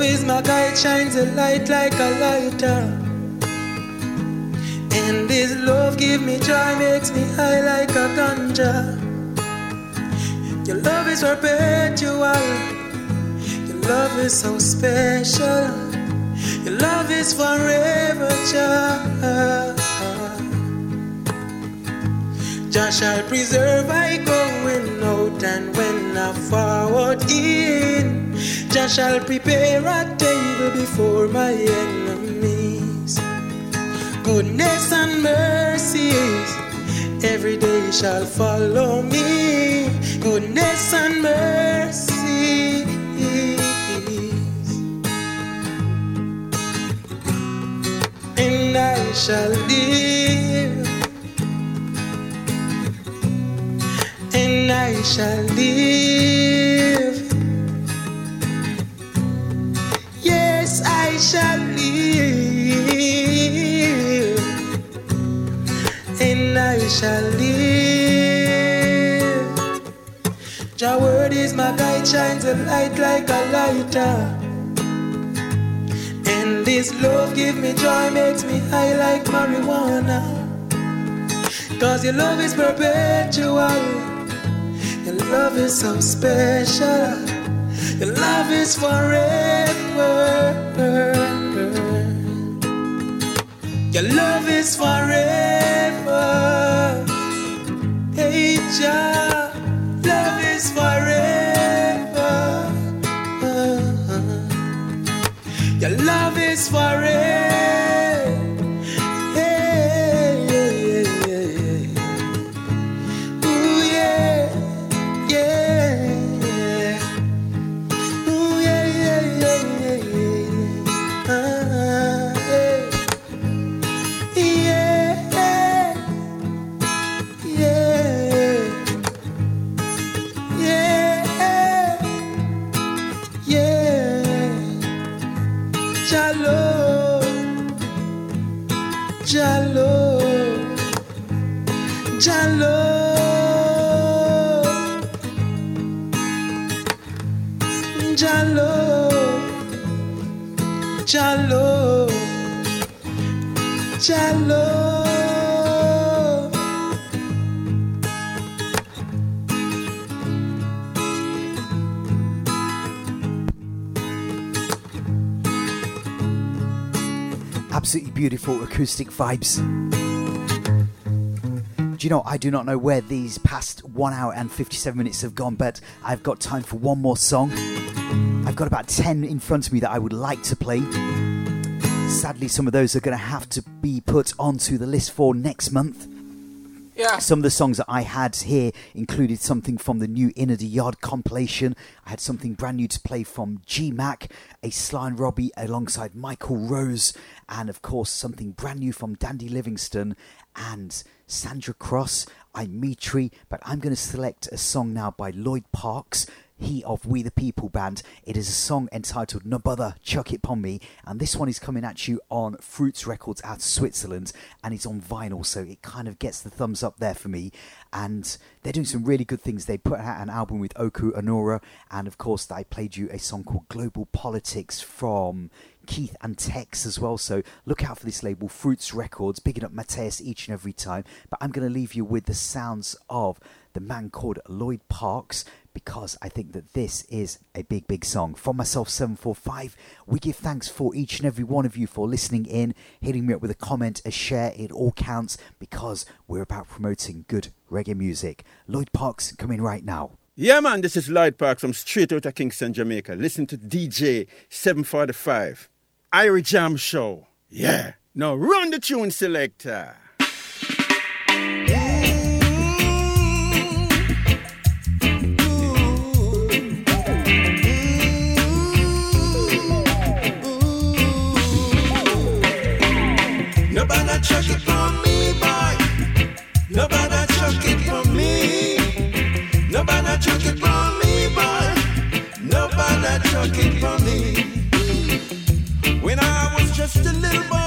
Love is my guide, shines a light like a lighter. And this love give me joy, makes me high like a ganja. Your love is perpetual. Your love is so special. Your love is forever, child. Jah shall preserve I going out and when I forward in. Jah shall prepare a table before my enemies. Goodness and mercies every day shall follow me. Goodness and mercies. And I shall live. and I shall live. Shall live. Your word is my guide, shines a light like a lighter. And this love give me joy, makes me high like marijuana. Cause your love is perpetual. Your love is so special. Your love is forever. Your love is forever. Love is forever. Your love is forever. Beautiful acoustic vibes. Do you know, I do not know where these past 1 hour and 57 minutes have gone, but I've got time for one more song. I've got about 10 in front of me that I would like to play. Sadly, some of those are going to have to be put onto the list for next month. Yeah. Some of the songs that I had here included something from the new Inna de Yard compilation. I had something brand new to play from G Mac, a Sly and Robbie alongside Michael Rose, and of course something brand new from Dandy Livingstone and Sandra Cross. I'm Mitri, but I'm going to select a song now by Lloyd Parks. He of We the People band. It is a song entitled No Bother, Chuck It Pon Me, and this one is coming at you on Fruits Records out of Switzerland, and it's on vinyl, so it kind of gets the thumbs up there for me. And they're doing some really good things. They put out an album with Oku Onuora, and of course, I played you a song called Global Politics from Keith and Tex as well. So look out for this label, Fruits Records, picking up Mateus each and every time. But I'm going to leave you with the sounds of the man called Lloyd Parks, because I think that this is a big, big song. From myself, 745, we give thanks for each and every one of you for listening in, hitting me up with a comment, a share. It all counts because we're about promoting good reggae music. Lloyd Parks coming right now. Yeah, man, this is Lloyd Parks from straight out of Kingston, Jamaica. Listen to DJ 745, Irie Jamms Show. Yeah. Now run the tune selector. Nobody Nobody chuck it for me. Nobody chuck it for me, boy. Nobody chuck it for me. When I was just a little boy,